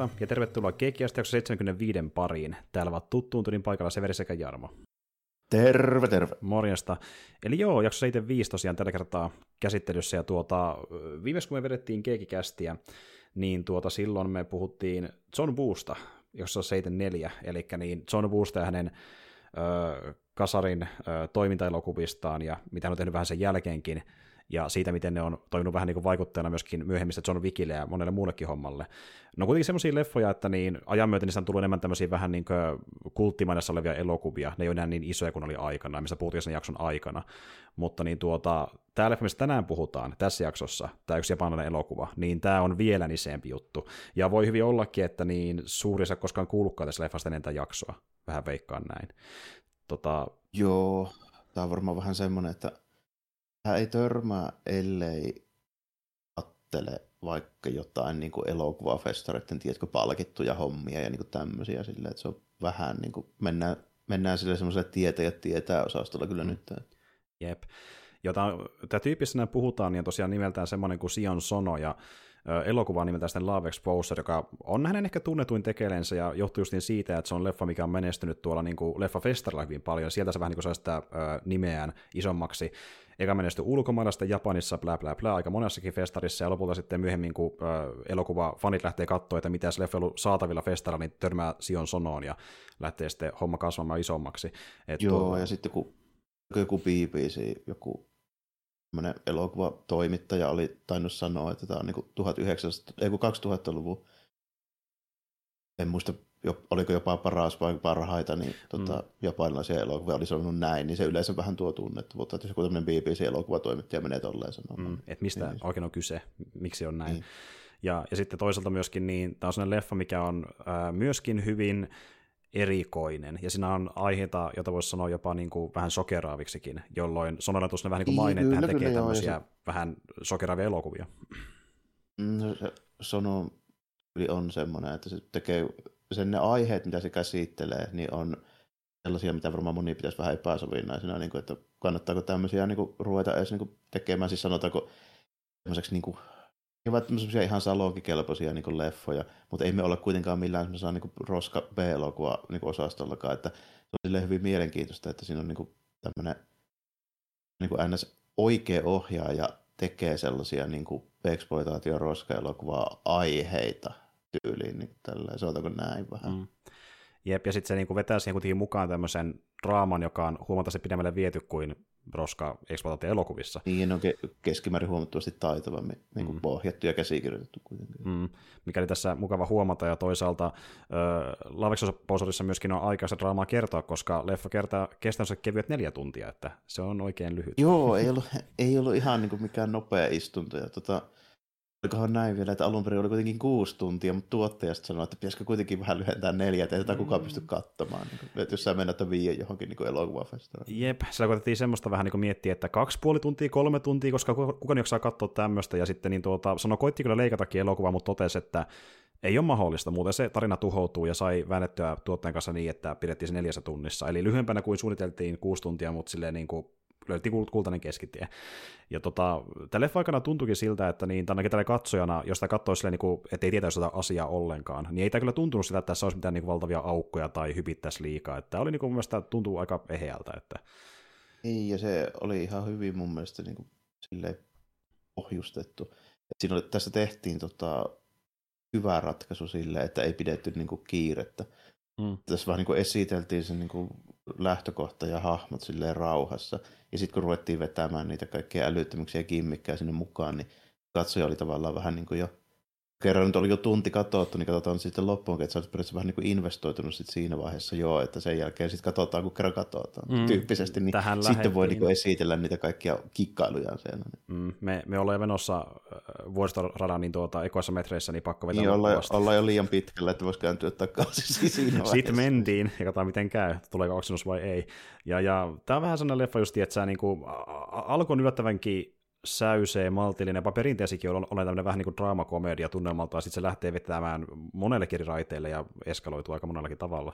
Morjesta ja tervetuloa Keikkiästä 75 pariin. Täällä ovat tuttuun tunnin paikalla Severi sekä Jarmo. Terve, terve. Morjesta. Eli joo, jakso 75 tosiaan tällä kertaa käsittelyssä, ja tuota, viimeis kun me vedettiin Keikikästiä, niin tuota, silloin me puhuttiin John Woosta, jossa on 74, eli niin John Woosta ja hänen ö, Kasarin ö, toimintaelokuvistaan, ja mitä hän on tehnyt vähän sen jälkeenkin, ja siitä, miten ne on toiminut vähän niin kuin vaikuttajana myöskin myöhemmistä John Wickille ja monelle muullekin hommalle. No kuitenkin semmoisia leffoja, että niin ajan myötä niistä on tullut enemmän tämmöisiä vähän niin kulttimainessa olevia elokuvia, ne ei ole enää niin isoja kuin oli aikana, mistä puhuttiin sen jakson aikana. Mutta niin tuota, tämä leffa, mistä tänään puhutaan tässä jaksossa, tämä yksi japanilainen elokuva, niin tämä on vielä nisempi juttu. Ja voi hyvin ollakin, että niin suuri osa koskaan kuullutkaan tässä leffasta ennen tätä jaksoa. Vähän veikkaan näin. Tota... Joo, tämä on varmaan vähän semmoinen, että Hän ei törmää, ellei ajattele vaikka jotain niin kuin elokuvafestareiden, tiedätkö, palkittuja hommia ja niin kuin tämmöisiä silleen, että se on vähän niin kuin, mennään, mennään sille semmoiselle tietä ja tietää osastolla kyllä mm. nyt. Jep. Jota, tämä tyyppissä puhutaan, niin tosiaan nimeltään semmoinen kuin Sion Sono, ja elokuva nimeltään sitten Love Exposure, joka on hänen ehkä tunnetuin tekeleensä ja johtuu just niin siitä, että se on leffa, mikä on menestynyt tuolla niin kuin leffafestarilla hyvin paljon. Sieltä se vähän niin kuin saa sitä ö, nimeään isommaksi. Eikä menesty ulkomailla, sitten Japanissa, bla bla bla, aika monessakin festarissa, ja lopulta sitten myöhemmin, kun ö, elokuva fanit lähtee katsoa, että mitä se leffa on ollut saatavilla festarilla, niin törmää Sion Sonoon ja lähtee sitten homma kasvamaan isommaksi. Et Joo, tuo... ja sitten kun joku BBC, joku elokuvatoimittaja oli tainnut sanoa, että tämä on niin 1900, ei 2000-luvun, en muista, oliko jopa paras vai parhaita, niin tota, mm. japanilaisia elokuvia oli sanonut näin, niin se yleensä vähän tuo tunnettavuutta, että jos joku tämmöinen BBC-elokuvatoimittaja menee tolleen sanomaan. Mm, että mistä niin. oikein on kyse, miksi on näin. Niin. Ja, ja sitten toisaalta myöskin, niin tämä on sellainen leffa, mikä on ää, myöskin hyvin erikoinen, ja siinä on aiheita, joita voisi sanoa jopa niin kuin vähän sokeraaviksikin, jolloin Sonolla tuossa vähän niin kuin maine, että hän tekee kyllä, tämmöisiä joo, se... vähän sokeraavia elokuvia. No, se Sono on semmoinen, että se tekee sen ne aiheet, mitä se käsittelee, niin on sellaisia, mitä varmaan moni pitäisi vähän epäsovinnaisena, niin kuin, että kannattaako tämmöisiä niin kuin, ruveta edes niin kuin, tekemään, siis sanotaanko semmoiseksi niin kuin, ne ovat semmoisia ihan salokikelpoisia niin leffoja, mutta ei me olla kuitenkaan millään semmoisella niin roska B-elokuva niin osastollakaan, että se on hyvin mielenkiintoista, että siinä on niin tämmöinen niin ns. oikea ohjaaja tekee sellaisia niin exploitaatio roska-elokuvaa aiheita tyyliin, niin tällä, sanotaanko näin vähän. Mm. Jep, ja sitten se niin vetää siihen kuitenkin mukaan tämmöisen draaman, joka on huomattavasti pidemmälle viety kuin roska eksploitaatio elokuvissa. Niin, on ke- keskimäärin huomattavasti taitavammin niin kuin mm. pohjattu ja käsikirjoitettu kuitenkin. Mm. Mikä oli tässä mukava huomata, ja toisaalta äh, Lavexosaposorissa myöskin on aikaista draamaa kertoa, koska leffa kertaa kestänsä kevyet neljä tuntia, että se on oikein lyhyt. Joo, ei ollut, ei ollut ihan niin kuin mikään nopea istunto, ja tota, olikohan näin vielä, että alun perin oli kuitenkin kuusi tuntia, mutta tuottajasta sanoi, että pitäisikö kuitenkin vähän lyhentää neljä, että ei tätä kukaan pysty katsomaan. Niin että jos sä mennät viiä johonkin niin elokuvafestivaliin. Jep, sillä koitettiin semmoista vähän niin kuin miettiä, että kaksi puoli tuntia, kolme tuntia, koska kukaan jaksaa katsoa tämmöistä, ja sitten niin tuota, sanoi, koitti kyllä leikatakin elokuvaa, mutta totesi, että ei ole mahdollista, muuten se tarina tuhoutuu ja sai väännettyä tuottajan kanssa niin, että pidettiin se neljässä tunnissa. Eli lyhyempänä kuin suunniteltiin kuusi tuntia, mutta silleen niin kuin löyttiin kultainen keskitie. Ja tota, tällä leffa aikana tuntuikin siltä, että niin, ainakin tällä katsojana, jos tämä katsoi silleen, niin kuin, että ei tietäisi sitä asiaa ollenkaan, niin ei tämä kyllä tuntunut sitä, että tässä olisi mitään niin kuin, valtavia aukkoja tai hypittäisi liikaa. Että tämä oli niin kuin, mun mielestä tuntuu aika eheältä. Että... Niin, ja se oli ihan hyvin mun mielestä niin kuin, silleen pohjustettu. Et siinä oli, tässä tehtiin tota, hyvä ratkaisu silleen, että ei pidetty niin kuin, kiirettä. Mm. Tässä vähän niin esiteltiin se niin lähtökohta ja hahmot silleen rauhassa. Ja sitten kun ruvettiin vetämään niitä kaikkia älyttömyyksiä ja kimmikkää sinne mukaan, niin katsoja oli tavallaan vähän niin kuin jo kerran nyt oli jo tunti katsottu, niin katsotaan sitten loppuun, että sä olet periaatteessa vähän niin kuin investoitunut sit siinä vaiheessa jo, että sen jälkeen sitten katsotaan, kun kerran katsotaan mm. tyyppisesti, niin Tähän sitten lähettiin. voi niin kuin esitellä niitä kaikkia kikkailuja siellä. Mm, me, me ollaan menossa äh, vuoristoradan niin tuota, ekoissa metreissä, niin pakko vetää niin, ollaan, ollaan, jo liian pitkällä, että voisi kääntyä takaisin siinä Sitten mentiin ja katsotaan miten käy, tuleeko oksennus vai ei. Ja, ja tämä on vähän sellainen leffa just, että sä niin kuin, alkuun yllättävänkin säysee, maltillinen, jopa perinteisikin on, on tämmöinen vähän niin kuin draamakomedia tunnelmalta, ja sitten se lähtee vetämään monellekin eri raiteille ja eskaloituu aika monellakin tavalla.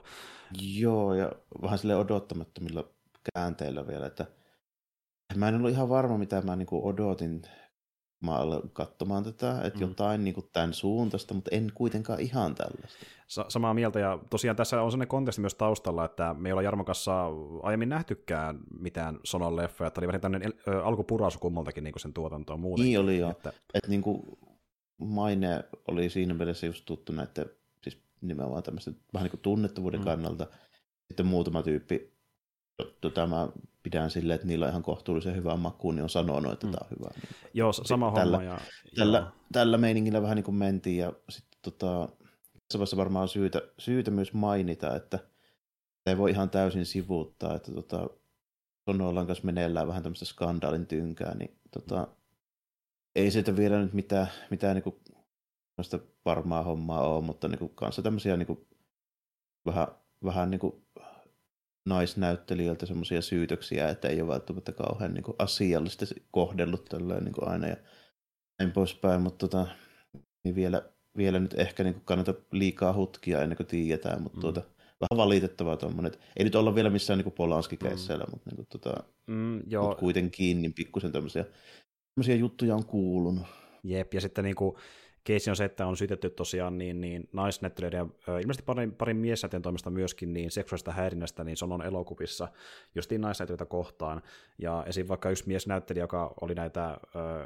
Joo, ja vähän sille odottamattomilla käänteillä vielä, että mä en ollut ihan varma, mitä mä niin odotin mä aloin katsomaan tätä, että mm. jotain niin kuin tämän suuntaista, mutta en kuitenkaan ihan tällaista. Sa- samaa mieltä, ja tosiaan tässä on sellainen konteksti myös taustalla, että me ei olla Jarmon kanssa aiemmin nähtykään mitään Sonon leffoja, että oli vähän tämmöinen alkupurasu kummaltakin niin sen tuotantoa muuten. Niin oli jo, että, että niin kuin maine oli siinä mielessä just tuttu näiden, siis nimenomaan tämmöistä vähän niin kuin tunnettavuuden mm. kannalta, sitten muutama tyyppi tota, mä pidän silleen, että niillä on ihan kohtuullisen hyvä maku, niin on sanonut, että mm. tämä on hyvä. Niin, joo, sama tällä, homma. Ja, tällä, joo. tällä meiningillä vähän niin kuin mentiin, ja sitten tota, tässä vaiheessa varmaan on syytä, syytä myös mainita, että ei voi ihan täysin sivuuttaa, että tota, Sonolan kanssa meneillään vähän tämmöistä skandaalin tynkää, niin tota, ei siitä vielä nyt mitään, mitään niin kuin, varmaa hommaa ole, mutta niin kuin, kanssa tämmöisiä niin kuin, vähän, vähän niin kuin, naisnäyttelijöiltä semmoisia syytöksiä, että ei ole välttämättä kauhean niin kuin, asiallisesti kohdellut tällöin niin kuin aina ja näin poispäin, mutta tota, niin vielä, vielä nyt ehkä niin kuin kannata liikaa hutkia ennen kuin tiedetään, mutta mm. tuota, vähän valitettavaa tuommoinen. Ei nyt olla vielä missään niin Polanski-keisseillä, mm. mutta, niin kuin, tota, mm, joo. mutta kuitenkin niin pikkusen tämmöisiä, tämmöisiä juttuja on kuulunut. Jep, ja sitten niin kuin, keisi on se, että on syytetty tosiaan niin, niin naisnäyttelijöiden ja ilmeisesti parin, parin miesnäyttelijän toimesta myöskin niin seksuaalista häirinnästä, niin se on elokuvissa justiin naisnäyttelijöitä kohtaan. Ja esim. vaikka yksi miesnäyttelijä, joka oli näitä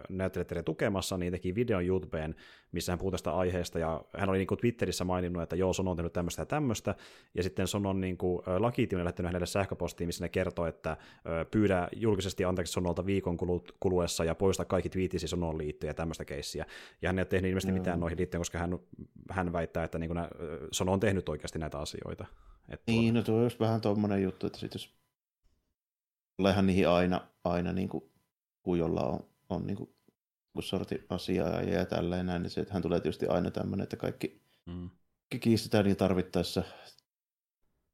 näyttelijöitä tukemassa, niin teki videon YouTubeen, missä hän puhui tästä aiheesta, ja hän oli niin kuin Twitterissä maininnut, että joo, Son on tehnyt tämmöistä ja tämmöistä, ja sitten Son on niin kuin, lakitiiminen lähtenyt hänelle sähköpostiin, missä ne kertoo, että pyydä julkisesti anteeksi Sonolta viikon kuluessa ja poista kaikki twiitisi Sonoon liittyen ja tämmöistä keissiä. Ja hän ei ole tehnyt ilmeisesti mitään noihin liittyen, koska hän, hän väittää, että niin kuin, Son on tehnyt oikeasti näitä asioita. Että niin, no tuo on just vähän tuommoinen juttu, että sit jos tuleehan niihin aina, aina niin kuin, kun jolla on, on niin kuin sorti asiaa ja tälleen näin, niin se, että hän tulee tietysti aina tämmöinen, että kaikki mm. kiistetään niin tarvittaessa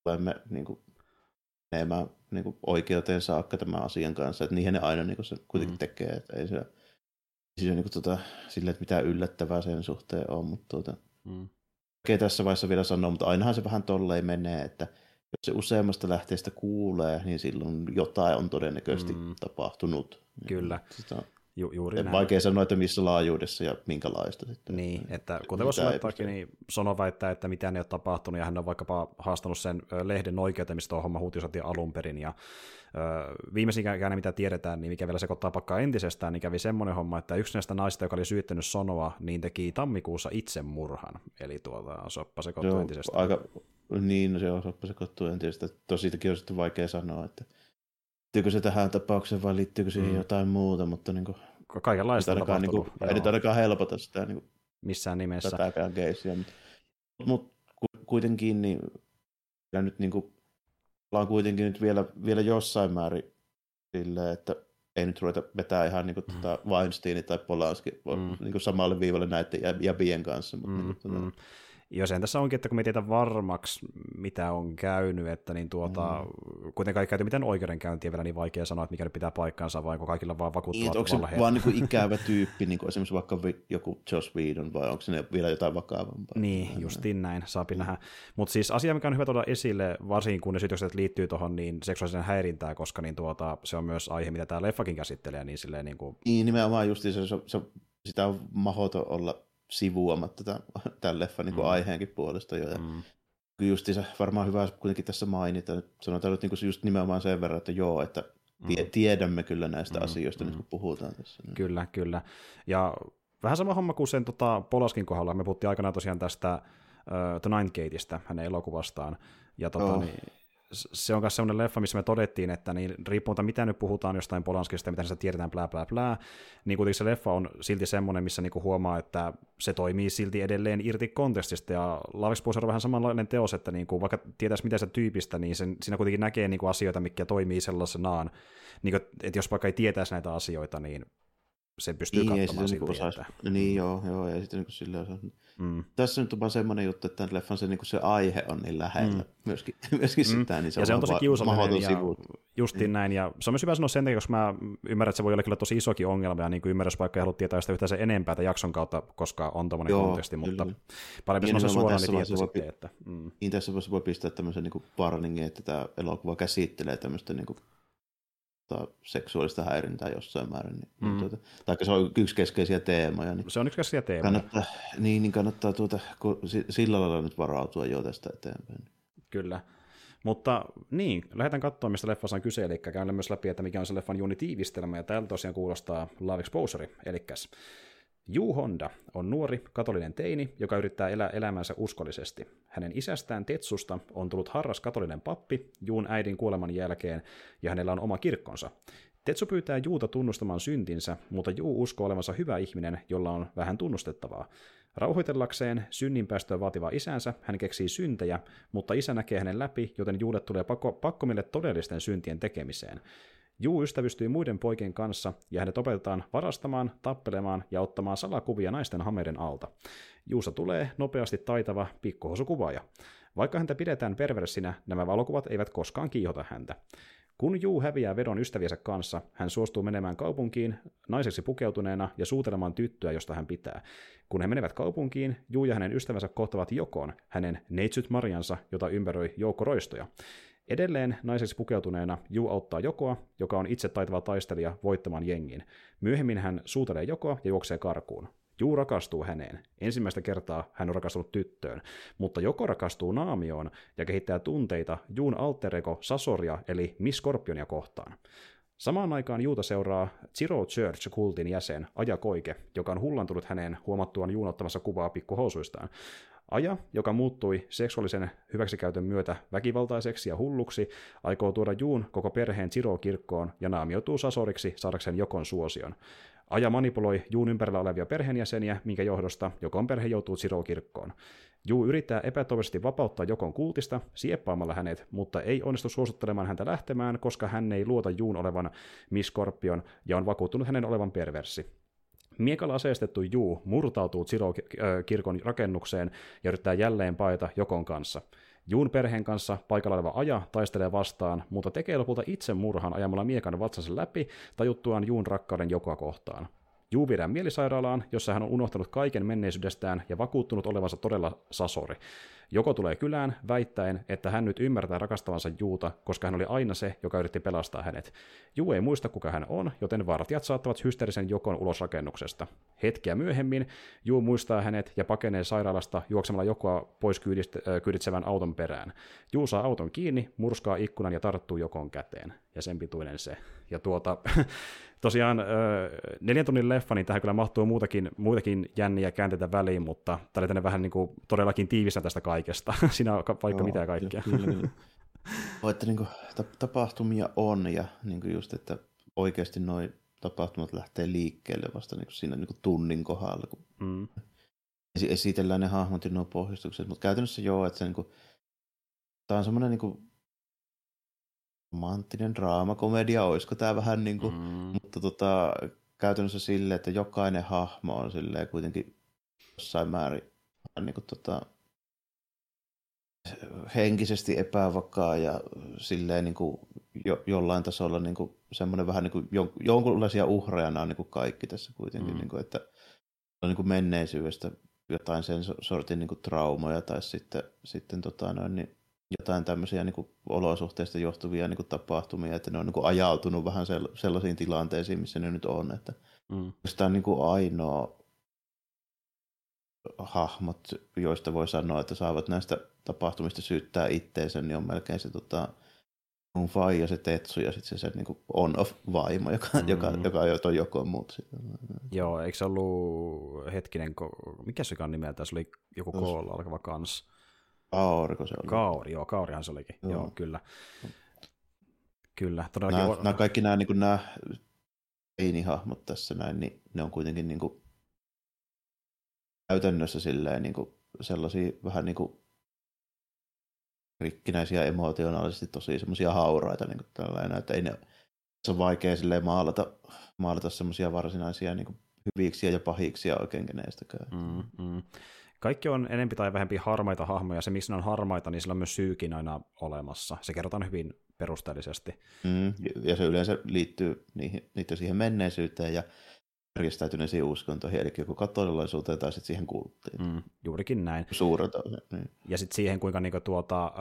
tulemme niin kuin, menemään niin kuin oikeuteen saakka tämän asian kanssa, että niihin ne aina niin kuin se kuitenkin mm. tekee, että ei se, se niin kuin, tota, sille, että mitään yllättävää sen suhteen on, mutta tuota, mm. tässä vaiheessa vielä sanoa, mutta ainahan se vähän tolleen menee, että jos se useammasta lähteestä kuulee, niin silloin jotain on todennäköisesti mm. tapahtunut. Kyllä. Sitä, Ju, juuri näin. Vaikea sanoa, että missä laajuudessa ja minkälaista. Sitten. Niin, että kuten voisi olettaakin, niin Sono väittää, että mitään ei ole tapahtunut, ja hän on vaikkapa haastanut sen lehden oikeuteen, mistä tuo homma huutisaatiin alun perin, ja viimeisinkään mitä tiedetään, niin mikä vielä sekoittaa pakkaa entisestään, niin kävi semmoinen homma, että yksi näistä naista, joka oli syyttänyt Sonoa, niin teki tammikuussa itsemurhan, eli tuota, soppa sekoittuu entisestään. Aika, niin, se on soppa sekoittuu entisestään. Tosiaankin on sitten vaikea sanoa, että liittyykö se tähän tapaukseen vai liittyykö siihen mm. jotain muuta, mutta niin kuin, kaikenlaista ei ainakaan, niin kuin, ei nyt ainakaan helpota sitä niin kuin, missään nimessä. Tätäkään keissiä, mutta, mutta kuitenkin niin, ja nyt niin kuin, ollaan kuitenkin nyt vielä, vielä jossain määrin silleen, että ei nyt ruveta vetää ihan niin kuin, mm. tuota Weinstein tai Polanski mm. niin kuin samalle viivalle näiden jäbien kanssa. Mutta, mm. niin kuin, tuota, mm. Ja sen tässä onkin, että kun me tiedetään varmaksi, mitä on käynyt, että niin tuota, mm. kuitenkaan ei käyty mitään oikeudenkäyntiä vielä niin vaikea sanoa, että mikä nyt pitää paikkansa, vai onko kaikilla vaan vakuuttavat niin, onko se vaan niin kuin ikävä tyyppi, niin kuin esimerkiksi vaikka joku Joss Whedon, vai onko se vielä jotain vakavampaa? Niin, justiin näin, saapi mm. nähdä. Mutta siis asia, mikä on hyvä tuoda esille, varsinkin kun ne syytökset liittyy tuohon niin seksuaalisen häirintään, koska niin tuota, se on myös aihe, mitä tämä leffakin käsittelee, niin silleen niin kuin... Niin, nimenomaan justiin se, se, se sitä on mahdoton olla sivuamatta tämän, tämän leffan niin kuin mm. aiheenkin puolesta jo. Ja mm. Justiinsa varmaan hyvä kuitenkin tässä mainita, sanotaan nyt niin just nimenomaan sen verran, että joo, että mm. tiedämme kyllä näistä mm. asioista mm. nyt, kun puhutaan tässä. Niin. Kyllä, kyllä. Ja vähän sama homma kuin sen tota, Polaskin kohdalla. Me puhuttiin aikanaan tosiaan tästä uh, The Nine Gateista, hänen elokuvastaan. Ja tota, oh. niin, se on myös sellainen leffa, missä me todettiin, että niin, riippumatta mitä nyt puhutaan jostain Polanskista, mitä sitä tiedetään, bla bla bla, niin kuitenkin se leffa on silti semmoinen, missä niinku huomaa, että se toimii silti edelleen irti kontekstista, ja Exposure on vähän samanlainen teos, että niinku, vaikka tietäisi mitä se tyypistä, niin sen, siinä kuitenkin näkee niinku asioita, mikä toimii sellaisenaan, niinku, että jos vaikka ei tietäisi näitä asioita, niin se pystyy niin, katsomaan silti. Niin, että... niin joo, joo, ja sitten niin sillä on... Mm. Tässä nyt on vaan semmoinen juttu, että tämän leffan se, niin se aihe on niin lähellä mm. myöskin, myöskin mm. sitä, niin se ja on, se on tosi kiusallinen ja justiin mm. näin, ja se on myös hyvä sanoa sen takia, koska mä ymmärrän, että se voi olla kyllä tosi isokin ongelma, ja niin kuin ymmärrän, jos vaikka ei halua tietää sitä yhtään se enempää tämän jakson kautta, koska on tuommoinen konteksti, mutta kyllä. parempi sanoa se suoraan, niin tietää sitten, että... Mm. Niin tässä voi pistää tämmöisen niin warningin, että tämä elokuva käsittelee tämmöistä niin kuin tota, seksuaalista häirintää jossain määrin. Niin, mm. tuota, tai se on yksi keskeisiä teemoja. Niin se on yksi keskeisiä teemoja. Kannattaa, niin, niin kannattaa tuota, kun, sillä lailla nyt varautua jo tästä eteenpäin. Kyllä. Mutta niin, lähdetään katsomaan, mistä leffassa on kyse, eli käydään myös läpi, että mikä on se leffan juoni-tiivistelmä, ja täällä tosiaan kuulostaa Love Exposure, eli Ju Honda on nuori katolinen teini, joka yrittää elää elämänsä uskollisesti. Hänen isästään Tetsusta on tullut harras katolinen pappi Juun äidin kuoleman jälkeen, ja hänellä on oma kirkkonsa. Tetsu pyytää Juuta tunnustamaan syntinsä, mutta Juu uskoo olevansa hyvä ihminen, jolla on vähän tunnustettavaa. Rauhoitellakseen synninpäästöä vaativa isänsä hän keksii syntejä, mutta isä näkee hänen läpi, joten Juudet tulee pakko, pakkomille todellisten syntien tekemiseen. Juu ystävystyy muiden poikien kanssa ja hänet opetetaan varastamaan, tappelemaan ja ottamaan salakuvia naisten hameiden alta. Juusta tulee nopeasti taitava pikkuhosukuvaaja. Vaikka häntä pidetään perversinä, nämä valokuvat eivät koskaan kiihota häntä. Kun Juu häviää vedon ystäviensä kanssa, hän suostuu menemään kaupunkiin naiseksi pukeutuneena ja suutelemaan tyttöä, josta hän pitää. Kun he menevät kaupunkiin, Juu ja hänen ystävänsä kohtavat Jokon, hänen neitsyt Mariansa, jota ympäröi joukko roistoja. Edelleen naiseksi pukeutuneena Ju auttaa Jokoa, joka on itse taitava taistelija, voittamaan jengin. Myöhemmin hän suutelee Jokoa ja juoksee karkuun. Juu rakastuu häneen. Ensimmäistä kertaa hän on rakastunut tyttöön, mutta Joko rakastuu Naamioon ja kehittää tunteita Juun alterego Sasoria eli Miss Scorpionia kohtaan. Samaan aikaan Juuta seuraa Zero Church-kultin jäsen Aja Koike, joka on hullantunut häneen huomattuaan Juun ottamassa kuvaa pikkuhousuistaan. Aja, joka muuttui seksuaalisen hyväksikäytön myötä väkivaltaiseksi ja hulluksi, aikoo tuoda Juun koko perheen Ziro-kirkkoon ja naamioituu Sasoriksi saadakseen Jokon suosion. Aja manipuloi Juun ympärillä olevia perheenjäseniä, minkä johdosta Jokon perhe joutuu Ziro-kirkkoon. Juu yrittää epätoivoisesti vapauttaa Jokon kultista sieppaamalla hänet, mutta ei onnistu suosittelemaan häntä lähtemään, koska hän ei luota Juun olevan Miss Scorpion ja on vakuuttunut hänen olevan perversi. Miekalla aseistettu Juu murtautuu Ziro-kirkon rakennukseen ja yrittää jälleen paeta Jokon kanssa. Juun perheen kanssa paikalla oleva Aja taistelee vastaan, mutta tekee lopulta itse murhan ajamalla miekan vatsansa läpi tajuttuaan Juun rakkauden Jokoa kohtaan. Juu viedään mielisairaalaan, jossa hän on unohtanut kaiken menneisyydestään ja vakuuttunut olevansa todella sasori. Joko tulee kylään väittäen, että hän nyt ymmärtää rakastavansa Juuta, koska hän oli aina se, joka yritti pelastaa hänet. Juu ei muista, kuka hän on, joten vartijat saattavat hysteerisen Jokon ulos rakennuksesta. Hetkiä myöhemmin Juu muistaa hänet ja pakenee sairaalasta juoksemalla Jokoa pois kyyditsevän auton perään. Juu saa auton kiinni, murskaa ikkunan ja tarttuu Jokon käteen. Ja sen pituinen se. Ja tuota, tosiaan neljän tunnin leffa, niin tähän kyllä mahtuu muutakin, muitakin jänniä käänteitä väliin, mutta tämä oli vähän niin kuin todellakin tiivistä tästä kaikesta. Siinä on vaikka Joo, mitä kaikkea. Kyllä, kyllä. niin kuin, tapahtumia on ja niin kuin just, että oikeasti noin tapahtumat lähtee liikkeelle vasta niin kuin siinä niin kuin tunnin kohdalla, kun mm. esitellään ne hahmot ja nuo pohjustukset, mutta käytännössä joo, että se niin kuin, tämä on semmoinen niin kuin, romanttinen draamakomedia, olisiko tämä vähän niin kuin, mm. mutta tota, käytännössä sille, että jokainen hahmo on silleen kuitenkin jossain määrin niin kuin, tota, henkisesti epävakaa ja silleen niin kuin jo, jollain tasolla niin kuin semmoinen vähän niin kuin jon, jonkunlaisia uhreja nämä on niin kuin kaikki tässä kuitenkin, mm. niin kuin, että on niin kuin menneisyydestä jotain sen sortin niin kuin traumoja tai sitten, sitten tota noin, niin jotain tämmöisiä niin kuin olosuhteista johtuvia niin kuin tapahtumia, että ne on niin kuin ajautunut vähän sellaisiin tilanteisiin, missä ne nyt on. Että mm. Tämä on niin kuin ainoa hahmot, joista voi sanoa, että saavat näistä tapahtumista syyttää itteensä, niin on melkein se tota, mun faija, se Tetsu ja sitten se, se niin on-off-vaimo, joka, mm. joka, joka on joko muut. Joo, eikö se ollut hetkinen, mikä se nimeltä, se oli joku koolla alkava kans? Kaoriko se oli? Kaori, joo, Kaorihan se olikin, joo, joo kyllä. Kyllä, todellakin. Nämä, nämä kaikki nämä, niin kuin nämä teinihahmot tässä näin, niin ne on kuitenkin niin kuin, käytännössä silleen, niin kuin, sellaisia vähän niin kuin, rikkinäisiä emotionaalisesti tosi semmoisia hauraita niin kuin tällainen, että ei ne, se on vaikea silleen maalata, maalata semmoisia varsinaisia niin kuin, hyviksi ja pahiksi oikein kenestäkään. Mm, mm. Kaikki on enempi tai vähempi harmaita hahmoja, se missä ne on harmaita, niin sillä on myös syykin aina olemassa. Se kerrotaan hyvin perusteellisesti. Mm, ja se yleensä liittyy niihin, niiden siihen menneisyyteen ja järjestäytyneisiin uskontoihin, eli joko katolilaisuuteen tai sitten siihen kulttiin. Mm, juurikin näin. Suurelta niin. Ja sitten siihen, kuinka niinku tuota,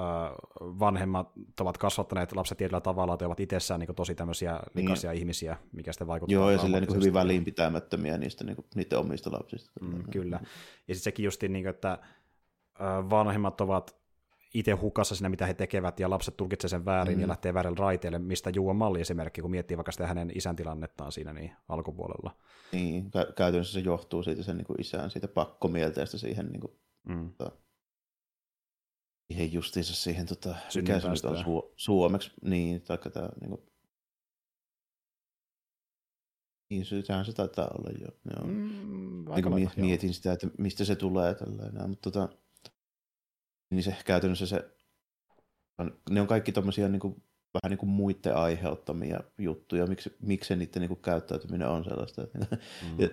vanhemmat ovat kasvattaneet lapset tietyllä tavalla, että ovat itsessään niinku tosi tämmöisiä likaisia niin. ihmisiä, mikä sitten vaikuttaa. Joo, ja silleen niinku hyvin väliinpitämättömiä niistä niinku, niiden omista lapsista. Mm, kyllä. Ja sitten sekin justiin, niinku, että vanhemmat ovat itse hukassa siinä, mitä he tekevät, ja lapset tulkitsevat sen väärin mm. ja lähtee väärille raiteille, mistä Juon malli esimerkki, kun miettii vaikka sitä hänen isän tilannettaan siinä niin alkupuolella. Niin, kä- käytännössä se johtuu siitä sen niin kuin isän siitä pakkomielteestä siihen, niin kuin, mm. tota, siihen justiinsa siihen, tota, mikä se nyt on su- suomeksi, niin, taikka tämä niin kuin, niin, sehän se taitaa olla jo. Joo. Mm, niin mietin sitä, että mistä se tulee tällainen, mutta tota, niin se käytännössä se, ne on kaikki tommosia niin kuin, vähän niin kuin muiden aiheuttamia juttuja, miksi, miksi niiden niin kuin, käyttäytyminen on sellaista. Mm. Ja,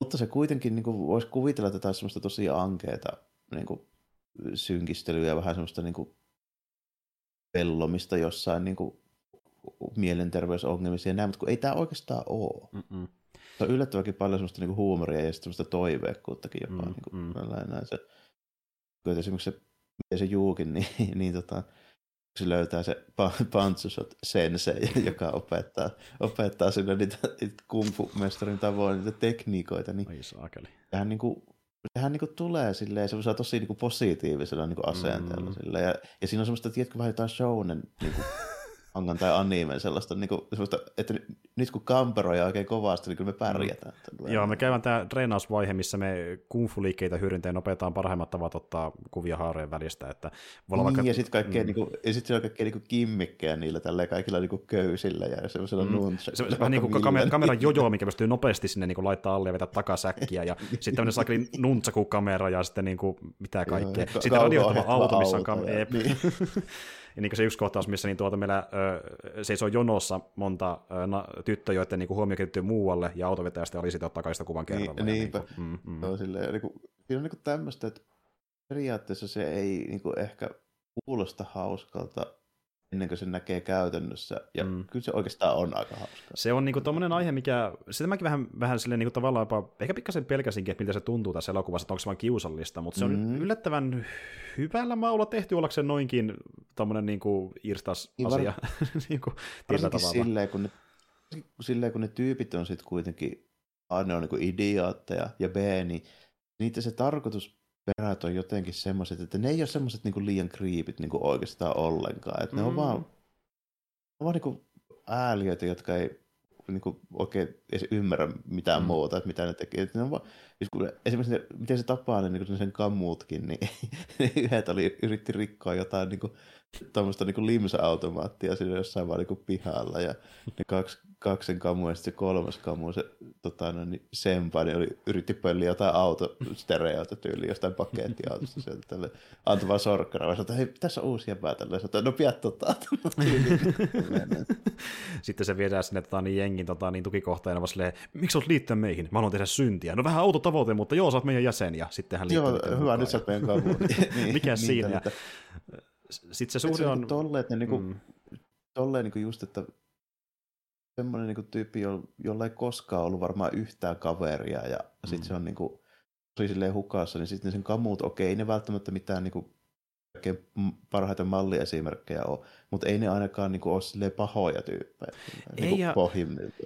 mutta se kuitenkin niin kuin, voisi kuvitella tätä semmoista tosi ankeeta niin kuin, synkistelyä ja vähän semmoista niin kuin, pellomista jossain niin kuin, mielenterveysongelmissa ja näin, mutta kun ei tämä oikeastaan ole. Mm-mm. Se on yllättävänkin paljon semmoista niin kuin, huumoria ja semmoista toiveikkuuttakin jopa. Mm, niin kuin, näin, se, esimerkiksi se miten se Juukin, niin, niin tota, se löytää se Pantsusot sensei, joka opettaa, opettaa sille niitä, kumpu-mestarin tavoin niitä tekniikoita. Niin Ai saakeli. Sehän, niin kuin, sehän niin kuin tulee silleen, se saa tosi niin kuin positiivisella niin kuin asenteella. Mm. Silleen, ja, ja siinä on semmoista, tiedätkö, vähän jotain shounen niin kuin, mangan tai animen sellaista, niin kuin, sellaista, että nyt kun kamperoi oikein kovasti, niin kyllä me pärjätään. Mm. Joo, me käydään tämä treenausvaihe, missä me kungfu-liikkeitä hyödyntäen opetetaan parhaimmat tavat ottaa kuvia haarojen välistä. Että niin, vaikka... ja sitten kaikkea, mm. niin kuin, ja sit on kaikkea niin kimmikkejä niillä tällä kaikilla niin kuin köysillä ja semmoisella mm. nuntsa. Se, se, vähän niin kuin kamer, kameran jojo, mikä pystyy nopeasti sinne niin kuin laittaa alle ja vetää takasäkkiä, ja sitten tämmöinen sakeli nuntsaku-kamera ja sitten niin kuin, mitä kaikkea. Joo, sitten radioittava auto, missä on kamera. Niin. Ja niin se yksi kohtaus, missä niin tuota meillä ö, seisoo jonossa monta ö, na, tyttöä, joiden niin huomio kehittyy muualle, ja autovetäjästä oli sitten ottaa kaikista kuvan niin, kerralla. Niin, niinpä. Niin kuin, mm, mm. No, silleen, niin kuin, siinä on niin tämmöistä, että periaatteessa se ei niin kuin ehkä kuulosta hauskalta ennen kuin se näkee käytännössä. Ja mm. kyllä se oikeastaan on aika hauska. Se on niinku tommonen aihe, mikä, sitä mäkin vähän, vähän silleen niinku tavallaan jopa, ehkä pikkasen pelkäsinkin, että miltä se tuntuu tässä elokuvassa, että onko se vaan kiusallista, mutta se on mm. yllättävän hyvällä maulla tehty ollakseen noinkin tommonen niinku irstas niin asia. niinku, Varsinkin silleen, kun ne, silleen, kun ne tyypit on sitten kuitenkin, A, ne on niinku idiootteja, ja B, niin niitä se tarkoitus perät on jotenkin semmoiset, että ne ei ole semmoiset niinku liian kriipit niinku oikeastaan ollenkaan. Että mm. ne on vaan, ne on vaan niinku ääliöitä, jotka ei niinku oikein edes ymmärrä mitään mm. muuta, että mitä ne tekee. Että ne on vaan, siis kun esimerkiksi ne, miten se tapaa ne, niin sen kammuutkin, niin ne yhdet oli, yritti rikkoa jotain niin tuommoista niin limsa-automaattia siinä jossain vaan niin pihalla ja ne kaksi kaksen kamu ja sitten se kolmas kamu, se tota, no, niin Sempa, niin oli, yritti pölliä jotain autostereota tyyliin, jostain pakettiautosta sieltä tälle, antoi vaan sorkkana, ja että hei, tässä on uusia päätällä, ja no piät tota. sitten se viedään sinne tota, niin jengin tota, niin tukikohtajana, vaan silleen, miksi olet liittyä meihin? Mä haluan tehdä syntiä. No vähän autotavoite, mutta joo, sä oot meidän jäsen, ja sitten hän Joo, hyvä, nyt sä meidän niin, Mikä niin, siinä? Että... Sitten se suhde on... Tolleen, että niinku, mm. tolleen niinku just, että semmoinen niin tyyppi, jolla ei koskaan ollut varmaan yhtään kaveria ja mm. sitten se on niin kuin, tosi silleen hukassa, niin sitten sen kamut, okei, ei ne välttämättä mitään niin kuin, parhaita malliesimerkkejä ole, mutta ei ne ainakaan niin kuin, ole pahoja tyyppejä. Ei, niin ja,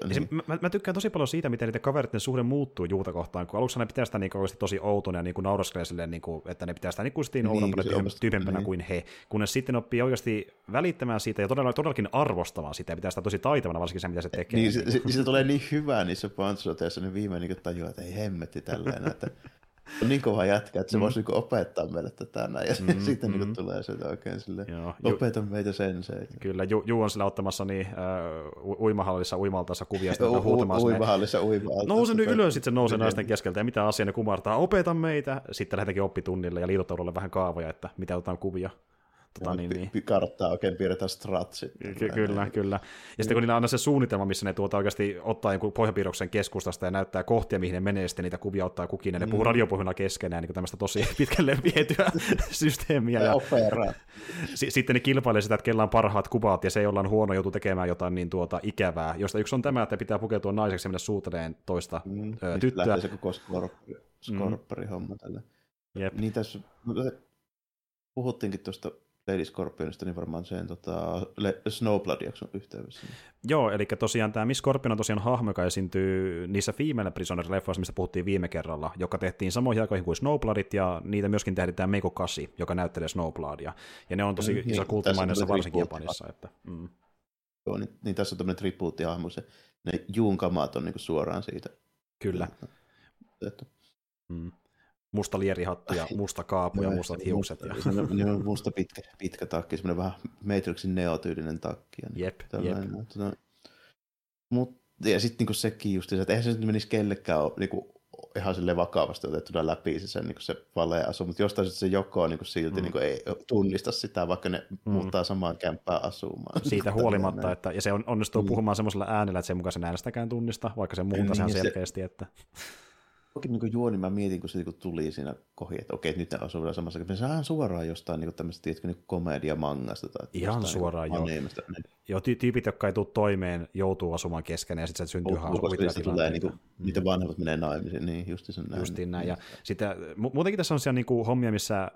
niin. mä, mä, tykkään tosi paljon siitä, miten niiden kaveritten suhde muuttuu juuta kohtaan, kun aluksi ne pitää sitä niin kuin, tosi outona ja niin kuin nauraskelee silleen, niin kuin, että ne pitää sitä niin kuin, niin, oudompana niin, tyypempänä niin. kuin he, kunnes sitten oppii oikeasti välittämään siitä ja todella, todellakin arvostamaan sitä ja pitää sitä tosi taitavana, varsinkin se, mitä se tekee. Niin, se, se, se, tulee niin hyvää niissä pantsuoteissa, niin viimein niin tajuaa, että ei hemmetti tällainen, että on niin kova jätkä, että se Mm. voisi niinku opettaa meille tätä näin. Ja Mm, sitten mm. niinku tulee sieltä oikein silleen, Joo, ju, opeta meitä sensei. kyllä, Ju, Ju on sillä ottamassa niin, äh, u- uimahallissa uimaltaessa kuvia, sitten U- huutamaan u- Uimahallissa uima Nouse nyt ylös, sitten se nousee Niin. naisten keskeltä, ja mitä asiaa ne kumartaa, opeta meitä. Sitten lähdetäänkin oppitunnille ja liitotaululle vähän kaavoja, että mitä otetaan kuvia. Tota, niin, niin. Karttaa oikein piirretään stratsit. Ky- kyllä, kyllä. Ja sitten kun niillä on aina se suunnitelma, missä ne tuota oikeasti ottaa jonkun pohjapiirroksen keskustasta ja näyttää kohtia, mihin ne menee, sitten niitä kuvia ottaa kukin, ja ne puhuu radiopohjana keskenään, niin kuin tämmöistä tosi pitkälle vietyä systeemiä. Ja Ja s- sitten ne kilpailee sitä, että kellä on parhaat kuvat, ja se, jolla on huono, joutuu tekemään jotain niin tuota ikävää, josta yksi on tämä, että pitää pukeutua naiseksi ja mennä suuteleen toista Mm, ö, mistä tyttöä. lähtee se koko skorppari, skorppari homma tällä. Jep. Niin tässä puhuttiinkin tuosta Lady Scorpionista, niin varmaan sen tota, Snowblood-jakson yhteydessä. Joo, eli tosiaan tämä Miss Scorpion on tosiaan hahmo, joka esiintyy niissä Female Prisoner-leffoissa, mistä puhuttiin viime kerralla, joka tehtiin samoihin aikoihin kuin Snowbloodit, ja niitä myöskin tehdään Meiko Kasi, joka näyttelee Snowbloodia. Ja ne on tosi Mm, iso niin, tässä on varsinkin. Japanissa. Että, mm, Joo, niin, niin tässä on tämmöinen tribuuttihahmo, se, ne Juun kamat on niinku suoraan siitä. kyllä. Että, Mm. Musta lierihattu ja musta kaapu ja mustat se hiukset. Ja... Musta, se niin musta pitkä, pitkä takki, semmoinen vähän Matrixin neotyylinen takki. Ja niin, Jep, jep. tällainen, Tota, mut, ja sitten niinku sekin just, että eihän se nyt menisi kellekään ole, niinku, ihan sille vakavasti otettuna läpi se, sen, niinku se valea asu, mutta jostain sitten se joko niinku silti Mm. niinku ei tunnista sitä, vaikka ne Mm. muuttaa samaan kämppään asumaan. Siitä Tällainen. huolimatta, että, ja se on, onnistuu Mm. puhumaan semmoisella äänellä, että sen mukaan sen äänestäkään tunnista, vaikka se muuttaa Niin, ihan se- selkeästi, että Toki niin juoni, mä mietin, kun se niin tuli siinä kohi, että okei, nyt asuu vielä samassa, se on suoraan jostain niin tämmöistä, tiedätkö, niin komedia-mangasta. Tai Ihan suoraan, niin joo. animesta. Ne jo ty- tyypit, jotka ei tule toimeen, joutuu asumaan keskenään, ja sitten syntyy ulkoa, koska hauskoja tulee, niin kuin, niitä vanhemmat menee naimisiin, niin justi sen näin. Justiin näin. Ja sitä, mu- muutenkin tässä on siellä niinku hommia, missä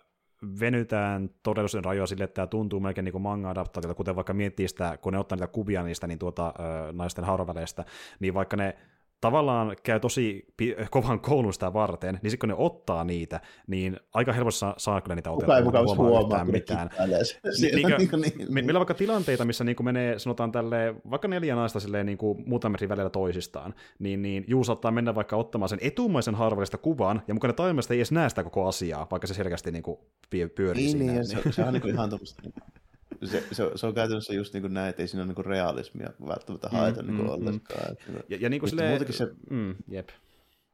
venytään todellisuuden rajoja sille, että tämä tuntuu melkein niin manga-adaptaatiolta, kuten vaikka miettii sitä, kun ne ottaa niitä kuvia niistä niin tuota, naisten hauraväleistä, niin vaikka ne tavallaan käy tosi kovan koulun sitä varten, niin sitten kun ne ottaa niitä, niin aika helposti saa, saa kyllä niitä otettua, ei huomaa huomaa, yhtään mitään. kikkailee se- Ni- siellä, niinkö- niin kuin niin- Me, meillä on vaikka tilanteita, missä niin menee, sanotaan tälle, vaikka neljä naista silleen, niin kuin muutaman metrin välillä toisistaan, niin, niin Juu saattaa mennä vaikka ottamaan sen etumaisen harvallista kuvan, ja mukana taimesta ei edes näe sitä koko asiaa, vaikka se selkeästi niin kuin py- pyörii Niin, siinä. niin, ja se, se on niin kuin ihan tuommoista, se, se, se, on käytännössä just niin kuin näin, että ei siinä ole niin kuin realismia välttämättä haeta Mm, niin kuin mm, ollenkaan. Että- ja, ja niin kuin silleen, muutenkin se- mm, jep.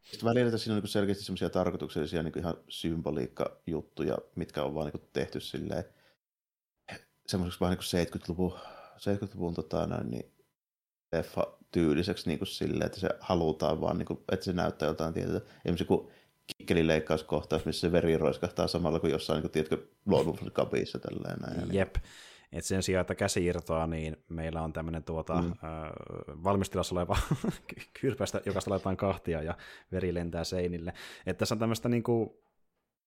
Sitten välillä siinä on niin selkeästi semmoisia tarkoituksellisia niin ihan symboliikkajuttuja, mitkä on vaan niin tehty silleen semmoiseksi vähän niin 70-luvun, 70-luvun tota, näin, niin leffa tyyliseksi niin kuin silleen, että se halutaan vaan, niin kuin, että se näyttää jotain tietää. Esimerkiksi kun kikkelin leikkauskohtaus, missä se veri roiskahtaa samalla kuin jossain, niin kuin, tiedätkö, Lord of the Cubissa tälleen näin. Niin- Jep. Et sen sijaan, että käsi irtoaa, niin meillä on tämmöinen tuota, Mm. valmistilassa oleva kyrpästä, joka laitetaan kahtia ja veri lentää seinille. Et tässä on tämmöistä niinku,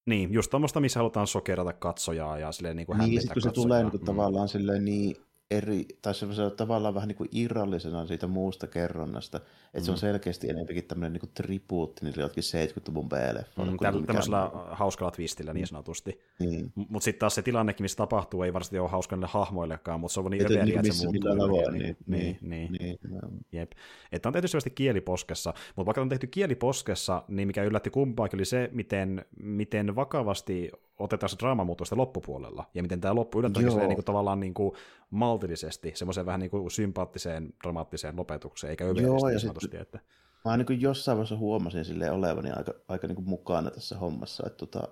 niin, just tuommoista, missä halutaan sokerata katsojaa ja silleen niinku Niin, hämmentää sit kun se tulee niin kuin, Mm. tavallaan silleen niin eri, tai se tavallaan vähän niin kuin irrallisena siitä muusta kerronnasta, että se on Mm. selkeästi enemmänkin tämmöinen niin kuin tribuutti niille jotkin 70-luvun B-leffoille. Mm, täl- mikään tämmöisellä muu. hauskalla twistillä niin sanotusti. Niin. Mutta sitten taas se tilannekin, missä tapahtuu, ei varsinaisesti ole hauska niille hahmoillekaan, mutta se on niin Että överiä, niin että missä se muuttuu. niin, niin, niin, niin, Niin, joo. Jep. Että on tehty selvästi kieliposkessa, mutta vaikka on tehty kieliposkessa, niin mikä yllätti kumpaakin oli se, miten, miten vakavasti otetaan se draama muutosta loppupuolella, ja miten tämä loppu silleen, niin kuin, tavallaan niin kuin, maltillisesti, semmoiseen vähän niin kuin sympaattiseen, dramaattiseen lopetukseen, eikä Joo, ja niin sanotusti. Että... Mä niin kuin jossain vaiheessa huomasin silleen olevani aika, aika niin kuin mukana tässä hommassa, että tota,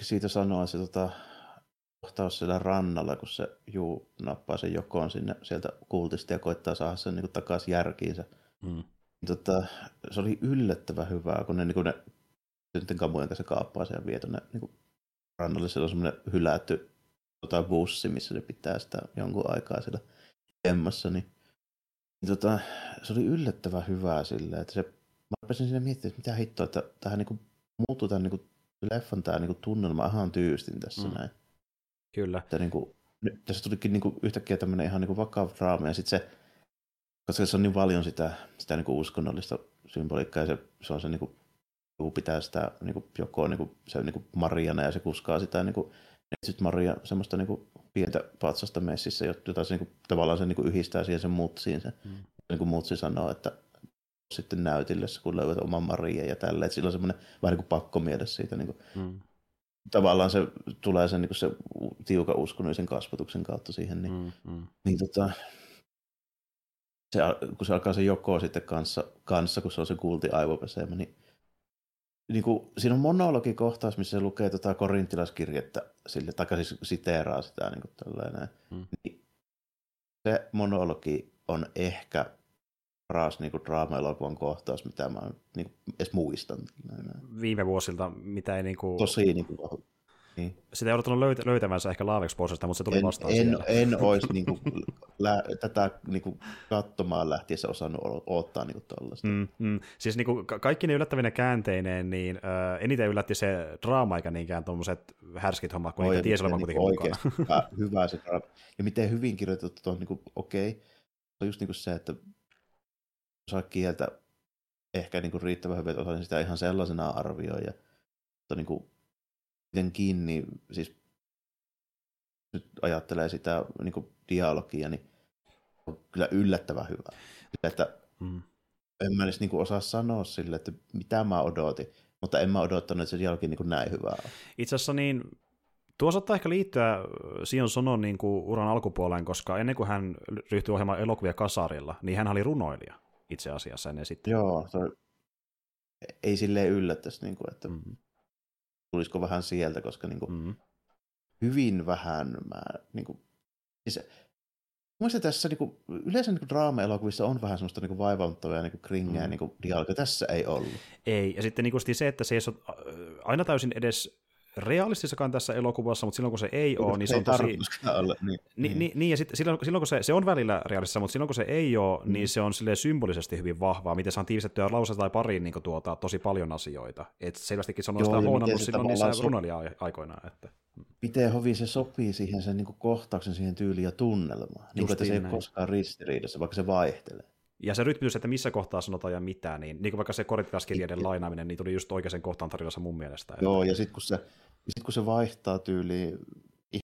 siitä sanoa se tota, kohtaus siellä rannalla, kun se juu nappaa sen jokoon sinne sieltä kultista ja koittaa saada sen niin kuin takaisin järkiinsä. Mm. Tota, se oli yllättävän hyvää, kun ne, niin kuin ne sitten kamujen kanssa kaappaa sen ja vie tuonne niin kuin rannalle. Siellä on semmoinen hylätty tota, bussi, missä ne pitää sitä jonkun aikaa siellä emmassa. Niin, niin tota, se oli yllättävän hyvää silleen, että se, mä rupesin sinne miettimään, että mitä hittoa, että tähän niin kuin, muuttuu tämän niin kuin, leffan tämä niin kuin, tunnelma ihan tyystin tässä Mm. mm. näin. Kyllä. Että niin kuin, nyt tässä tulikin niin kuin, yhtäkkiä tämmöinen ihan niin kuin, vakava draama ja sitten se, koska se on niin paljon sitä, sitä niin kuin, uskonnollista symboliikkaa ja se, se on se niin kuin, joku pitää sitä niin kuin, joko niin kuin, se niin kuin Mariana ja se kuskaa sitä niin kuin, sitten Maria semmoista niin kuin, pientä patsasta messissä, jota se niin kuin, tavallaan se niin kuin, yhdistää siihen sen mutsiin. Se, Mm. niin kuin mutsi sanoo, että sitten näytille, kun löydät oman Maria ja tälleen. Että sillä on semmoinen vähän niin kuin pakkomiele siitä. Niin kuin, Mm. tavallaan se tulee sen, niin kuin se tiukan uskonnollisen kasvatuksen kautta siihen. Niin, Mm. Mm. niin tota, se, kun se alkaa se joko sitten kanssa, kanssa kun se on se kulti aivopesemä, niin, niin kuin, siinä on monologikohtaus, missä se lukee tota korintilaskirjettä sille, tai siis siteeraa sitä niin kuin tällainen. Mm. Niin, se monologi on ehkä paras niin kuin draama-elokuvan kohtaus, mitä mä niin kuin, edes muistan. Näin. Viime vuosilta, mitä ei niinku, Tosi niin kuin, niin. sitä ei odottanut löytä, löytävänsä ehkä Laavexposesta, mutta se tuli en, vastaan en, siellä. en olisi niin kuin, lä, tätä niin kuin, katsomaan lähtiessä osannut odottaa niin tuollaista. Mm, mm. Siis niinku, ka- kaikki ne yllättävinen käänteineen, niin ö, eniten yllätti se draama eikä niinkään tuommoiset härskit hommat, kun Oi, niitä tiesi olevan kuitenkin niinku mukana. hyvä, hyvä se drama. Ja miten hyvin kirjoitettu on, niin kuin, okei, se on just niin kuin se, että osaa kieltä ehkä niin kuin riittävän hyvin, että osaisin sitä ihan sellaisena arvioida. Mutta niin miten kiinni, siis nyt ajattelee sitä niin kuin dialogia, niin on kyllä yllättävän hyvä. Sillä, että Mm. en mä edes niin kuin osaa sanoa sille, että mitä mä odotin, mutta en mä odottanut, että se dialogi niin kuin näin hyvää on. Itse asiassa niin, tuo saattaa ehkä liittyä Sion Sonon niin kuin uran alkupuoleen, koska ennen kuin hän ryhtyi ohjelmaan elokuvia kasarilla, niin hän oli runoilija itse asiassa ennen sitten. Joo, se ei silleen yllättäisi, niin kuin, että Mm. Tulisiko vähän sieltä, koska niin kuin, Mm. hyvin vähän mä, niin kuin, siis, Mielestäni tässä niin kuin, yleensä niin draama-elokuvissa on vähän semmoista niin vaivauttavaa ja niin kringeä Mm. niin dialogia. Tässä ei ollut. Ei, ja sitten niin se, että se ei ole äh, aina täysin edes realistissakaan tässä elokuvassa, mutta silloin kun se ei ole, niin se on tosi... Olla, niin, Niin, niin, niin, ja sitten silloin, silloin kun se, se on välillä realistissa, mutta silloin kun se ei ole, Mm. niin se on symbolisesti hyvin vahvaa, miten se on tiivistettyä lauseita tai pariin niin tuota, tosi paljon asioita. Et selvästikin se on sitä se silloin niissä so- runoilija-aikoinaan. Että. Miten hovi se sopii siihen sen niin kohtauksen, siihen tyyliin ja tunnelmaan. Niin että se ei ole näin. koskaan ristiriidassa, vaikka se vaihtelee. Ja se rytmitys, että missä kohtaa sanotaan ja mitä, niin, niin kuin vaikka se korintilaiskirjeiden lainaaminen, niin tuli just oikeaan kohtaan tarinassa mun mielestä. Että, Joo, ja sitten kun, se, sit kun se vaihtaa tyyliin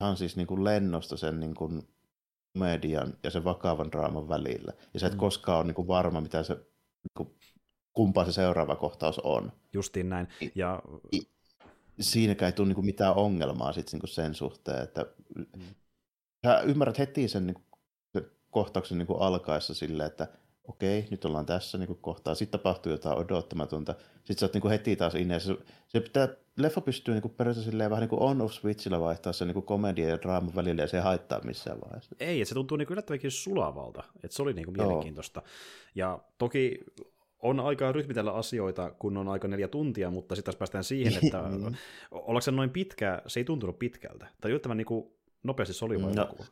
ihan siis niin kuin lennosta sen niin kuin komedian ja sen vakavan draaman välillä, ja sä et Mm. koskaan ole niin kuin varma, mitä se, niin kuin, kumpaa se seuraava kohtaus on. Justiin näin. I- Ja Siinäkään ei tule niin kuin mitään ongelmaa sit niin kuin sen suhteen, että sä ymmärrät heti sen, niin kuin, sen kohtauksen niin kuin alkaessa silleen, että okei, nyt ollaan tässä niin kohtaa, sitten tapahtuu jotain odottamatonta, sitten sä oot niin heti taas inne, se, se pitää, leffa pystyy niin periaatteessa silleen vähän niin on-off switchillä vaihtaa se niin komedia ja draaman välillä, ja se ei haittaa missään vaiheessa. ei, että se tuntuu niin yllättävänkin sulavalta. Että se oli niin kuin Joo. mielenkiintoista. Ja toki on aikaa rytmitellä asioita, kun on aika neljä tuntia, mutta sitten taas päästään siihen, että Niin. ollaanko se noin pitkä, se ei tuntunut pitkältä. Tai yllättävän niin kuin nopeasti soliva No. elokuva.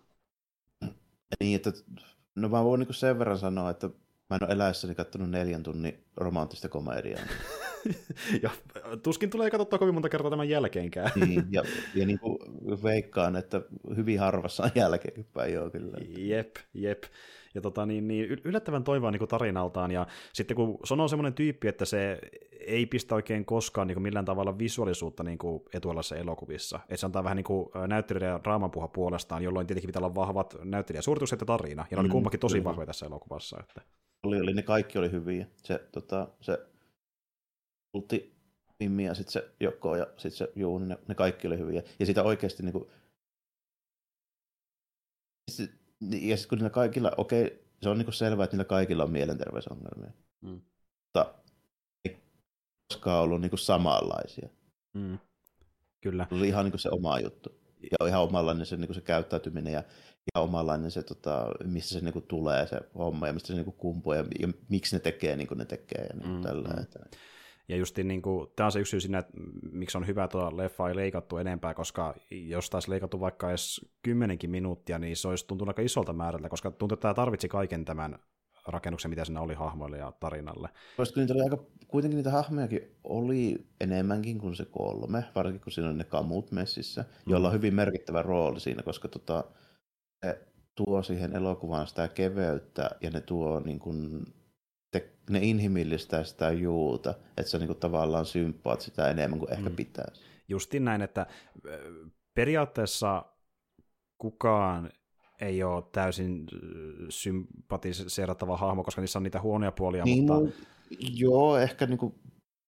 Niin, että no mä voin niin sen verran sanoa, että mä en ole eläessäni katsonut neljän tunnin romanttista komediaa. ja tuskin tulee katsottua kovin monta kertaa tämän jälkeenkään. niin, ja, ja niin kuin veikkaan, että hyvin harvassa on jälkeenpäin joo kyllä. Jep, jep. Ja tota, niin, niin, yl- yllättävän toivoa niin tarinaltaan, ja sitten kun Sono on semmoinen tyyppi, että se ei pistä oikein koskaan niin kuin millään tavalla visuaalisuutta niin kuin etualassa elokuvissa. Että se antaa vähän niin kuin näyttelijöiden ja draaman puhua puolestaan, jolloin tietenkin pitää olla vahvat näyttelijäsuoritukset ja tarina, ja ne oli Mm, kummakin tosi vahvoja tässä elokuvassa. Että. Oli, oli, ne kaikki oli hyviä. Se, tota, se Ulti, Mimmi ja sitten se Jokko ja sitten se Juuni, ne, ne kaikki oli hyviä. Ja sitä oikeasti niinku... Sit, ja sitten kun niillä kaikilla, okei, se on niinku selvää, että niillä kaikilla on mielenterveysongelmia. Mm. Mutta ei koskaan ollut niinku samanlaisia. Mm. Kyllä. oli ihan niin se oma juttu. Ja ihan omanlainen se, niin se käyttäytyminen ja ihan omanlainen se, tota, mistä se niin tulee se homma ja mistä se niin kumpuaa ja, ja, miksi ne tekee niin kuin ne tekee ja niin Mm, mm, tällä. mm. Että, Ja justiin niin kuin, tämä on se yksi syy siinä, että miksi on hyvä, tuota leffa ei leikattu enempää, koska jos taisi leikattu vaikka edes kymmenenkin minuuttia, niin se olisi tuntunut aika isolta määrältä, koska tuntuu, että tämä tarvitsi kaiken tämän rakennuksen, mitä siinä oli hahmoille ja tarinalle. Koska niitä oli aika, kuitenkin niitä hahmojakin oli enemmänkin kuin se kolme, varsinkin kun siinä on ne kamut messissä, jolla on hyvin merkittävä rooli siinä, koska tota, tuo siihen elokuvaan sitä keveyttä ja ne tuo niin kuin, te, ne inhimillistää sitä juuta, että sä niin kuin, tavallaan sympaat sitä enemmän kuin ehkä Mm. pitäisi. Justiin näin, että periaatteessa kukaan ei ole täysin sympatiseerattava hahmo, koska niissä on niitä huonoja puolia, Niin, mutta... mun, Joo, ehkä niinku,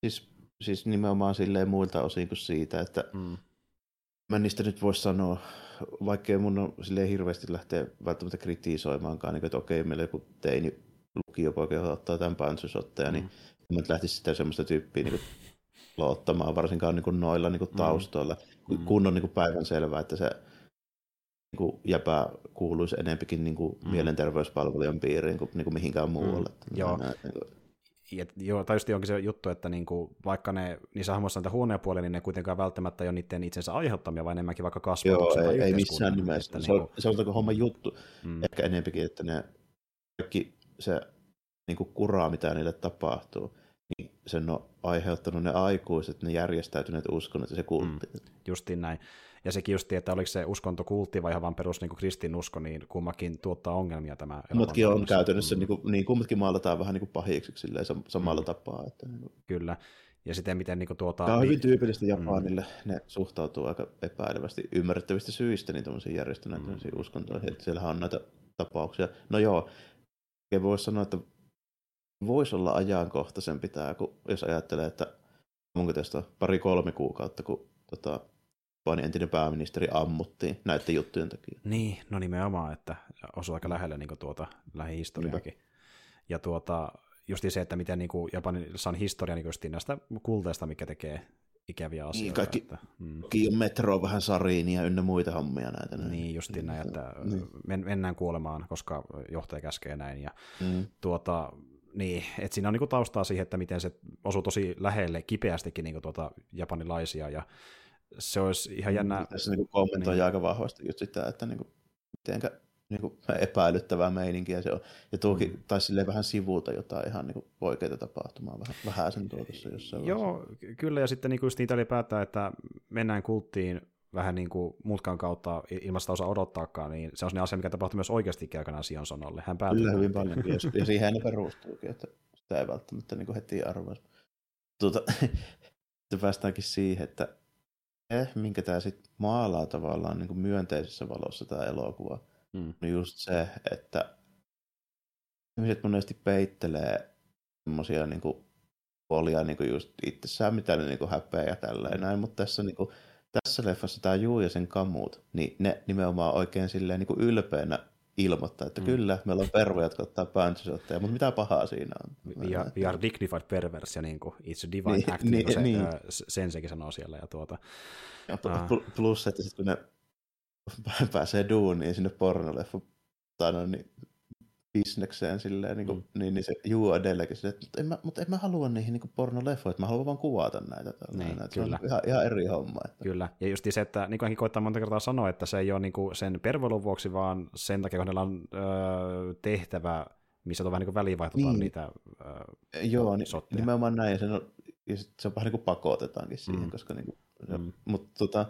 siis, siis nimenomaan silleen muilta osin kuin siitä, että Mm. mä niistä nyt voisi sanoa, vaikkei mun on silleen hirveästi lähteä välttämättä kritisoimaankaan, niin kuin, että okei, meillä joku teini lukiopoika, joka ottaa tämän panssysotteja, niin Mm. mä nyt lähtisin sitä semmoista tyyppiä niin loottamaan, varsinkaan niin kuin noilla niin kuin taustoilla, Mm. kun on niin kuin päivän selvää, että se niin kuin jäpä kuuluisi enempikin niin kuin Mm. mielenterveyspalvelujen piiriin kuin, niin kuin mihinkään muualle. Mm. Joo. Näin, niin kuin, Ja, joo, tai just onkin se juttu, että niinku, vaikka ne niissä hahmoissa on niitä huonoja puolia, niin ne kuitenkaan välttämättä ei ole niiden itsensä aiheuttamia, vaan enemmänkin vaikka Joo, kasvatuksen tai ei, ei missään nimessä. Että Se on, niinku, se on homma juttu. mm, Ehkä enempikin, että ne kaikki se niin kuin kuraa, mitä niille tapahtuu, niin sen on aiheuttanut ne aikuiset, ne järjestäytyneet uskonnot ja se kultti. Mm. justiin näin. Ja sekin justi, että oliko se uskonto kultti vai ihan vaan perus niin kristinusko, niin kummakin tuottaa ongelmia tämä. Kummatkin on käytännössä, Mm, niin, kuin, niin kummatkin maalataan vähän niin kuin pahiksi silleen, sam- samalla Mm. tapaa. Että, niin kuin, Kyllä. Ja sitten miten niin kuin, tuota... tämä on hyvin tyypillistä Japanille. Ne suhtautuu aika epäilevästi ymmärrettävistä syistä niin tuollaisiin järjestäneisiin Mm. uskontoihin. Että siellähän on näitä tapauksia. No joo, voisi sanoa, että voisi olla ajankohtaisempi tämä, kun jos ajattelee, että onko tästä pari-kolme kuukautta, kun tota, Japanin entinen pääministeri ammuttiin näiden juttujen takia. Niin, no nimenomaan, että osuu aika lähelle niin tuota lähihistoriaakin. Ja tuota, justi se, että miten niin kuin Japanissa on historia niin justiin näistä kulteista, mikä tekee ikäviä asioita. kaikki- Että, mm, on metro vähän sariinia ynnä muita hommia näitä. näin. niin, justiin näin, että Niin. men, mennään kuolemaan, koska johtaja käskee näin. Ja Mm. tuota, niin, että siinä on niinku taustaa siihen, että miten se osuu tosi lähelle kipeästikin niinku tuota japanilaisia, ja se olisi ihan jännä, Tässä niin kommentoi Niin. aika vahvasti just sitä, että niin kuin, mitenkä niin kuin, epäilyttävää meininkiä se on. Ja tuokin Mm. taisi silleen vähän sivuuta jotain ihan niin kuin, oikeita tapahtumaa, vähän, vähän sen tuotossa jossain vaiheessa. Joo, ky- kyllä, ja sitten niinku just niitä ylipäätään, että mennään kulttiin vähän niin kuin mutkan kautta i- ilman sitä osaa odottaakaan, niin se on sellainen asia, mikä tapahtui myös oikeasti aikanaan Sion Sonolle. Hän päätyi Kyllä hyvin paljonkin, ja, siihen ne perustuukin, että sitä ei välttämättä niin kuin heti arvoisi. Tuota, päästäänkin siihen, että eh, minkä tämä sitten maalaa tavallaan niin kuin myönteisessä valossa tämä elokuva, Mm. on just se, että ihmiset monesti peittelee semmoisia niin puolia niin kuin just itsessään, mitä ne niin kuin häpeää ja tällä ja näin, mutta tässä, niin kuin, tässä leffassa tämä Juu ja sen kamut, niin ne nimenomaan oikein silleen niin kuin ylpeänä ilmoittaa, että Mm. kyllä, meillä on pervoja, jotka ottaa päntsysotteja, mutta mitä pahaa siinä on? We are, we are dignified perverse, ja niin kuin, it's a divine Niin, act, niin, kuin se niin. niin. sensekin sanoo siellä. Ja tuota, Ja pl- plus, että sitten kun ne pääsee duuniin sinne pornoleffa tai no, niin, bisnekseen silleen, niin, kuin, Mm. niin, niin se juu edelläkin silleen, että mutta en mä, mutta en mä halua niihin niin pornoleffoihin, että mä haluan vaan kuvata näitä. Niin, että se on kyllä. ihan, ihan eri homma. Että. Kyllä, ja just se, että niin kuin hänkin koittaa monta kertaa sanoa, että se ei ole niin kuin sen pervoilun vuoksi, vaan sen takia, kun hänellä on öö, tehtävä, missä on vähän niin kuin välivaihtotaan Niin. niitä öö, Joo, niin, sotteja. nimenomaan näin, ja, sen on, ja sit se on vähän niin kuin pakotetaankin siihen, Mm. koska niin kuin, mm. mutta tota,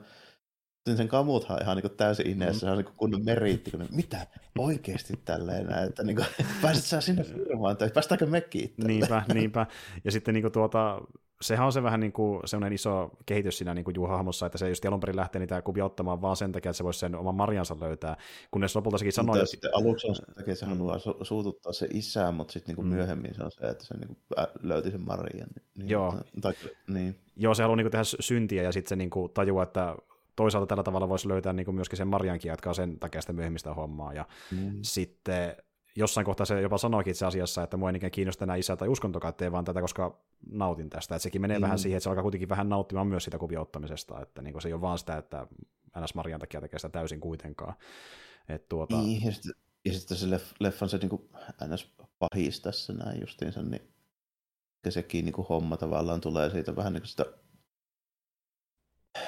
sitten sen kamuthan ihan niin kuin täysin ineessä, mm. se on niin kuin kunnon meriitti, kun ne, mitä oikeasti tälleen näin, että niin kuin, pääset sä sinne firmaan, tai päästäänkö me kiittämään? Niinpä, niinpä. Ja sitten niin kuin tuota, sehän on se vähän niin kuin semmoinen iso kehitys siinä niin kuin Juha-hahmossa, että se just alun perin lähtee niitä kuvia ottamaan vaan sen takia, että se voisi sen oman marjansa löytää, kunnes lopulta sekin sanoi, Mutta sitten aluksi on se takia, että se Mm. haluaa su- suututtaa se isää, mutta sitten niinku Mm. myöhemmin se on se, että se niinku ä- löyti sen Marian. Niin, Joo. Tai, niin. joo, se haluaa niin kuin tehdä syntiä ja sitten se niin kuin tajuaa, että toisaalta tällä tavalla voisi löytää niin kuin myöskin sen Mariankin, jatkaa sen takia sitä myöhemmistä hommaa. Ja Mm. sitten jossain kohtaa se jopa sanoikin itse asiassa, että mua ei niinkään kiinnosta enää isä tai uskontokaan, ettei vaan tätä, koska nautin tästä. Että sekin menee mm. vähän siihen, että se alkaa kuitenkin vähän nauttimaan myös sitä kuviottamisesta, että niin se ei ole vaan sitä, että NS Marian takia tekee sitä täysin kuitenkaan. Et tuota, Niin, ja sitten, ja sitten se leff, leffan se niinku, ns. pahis tässä näin justiinsa, niin sekin niinku homma tavallaan tulee siitä vähän niinku sitä,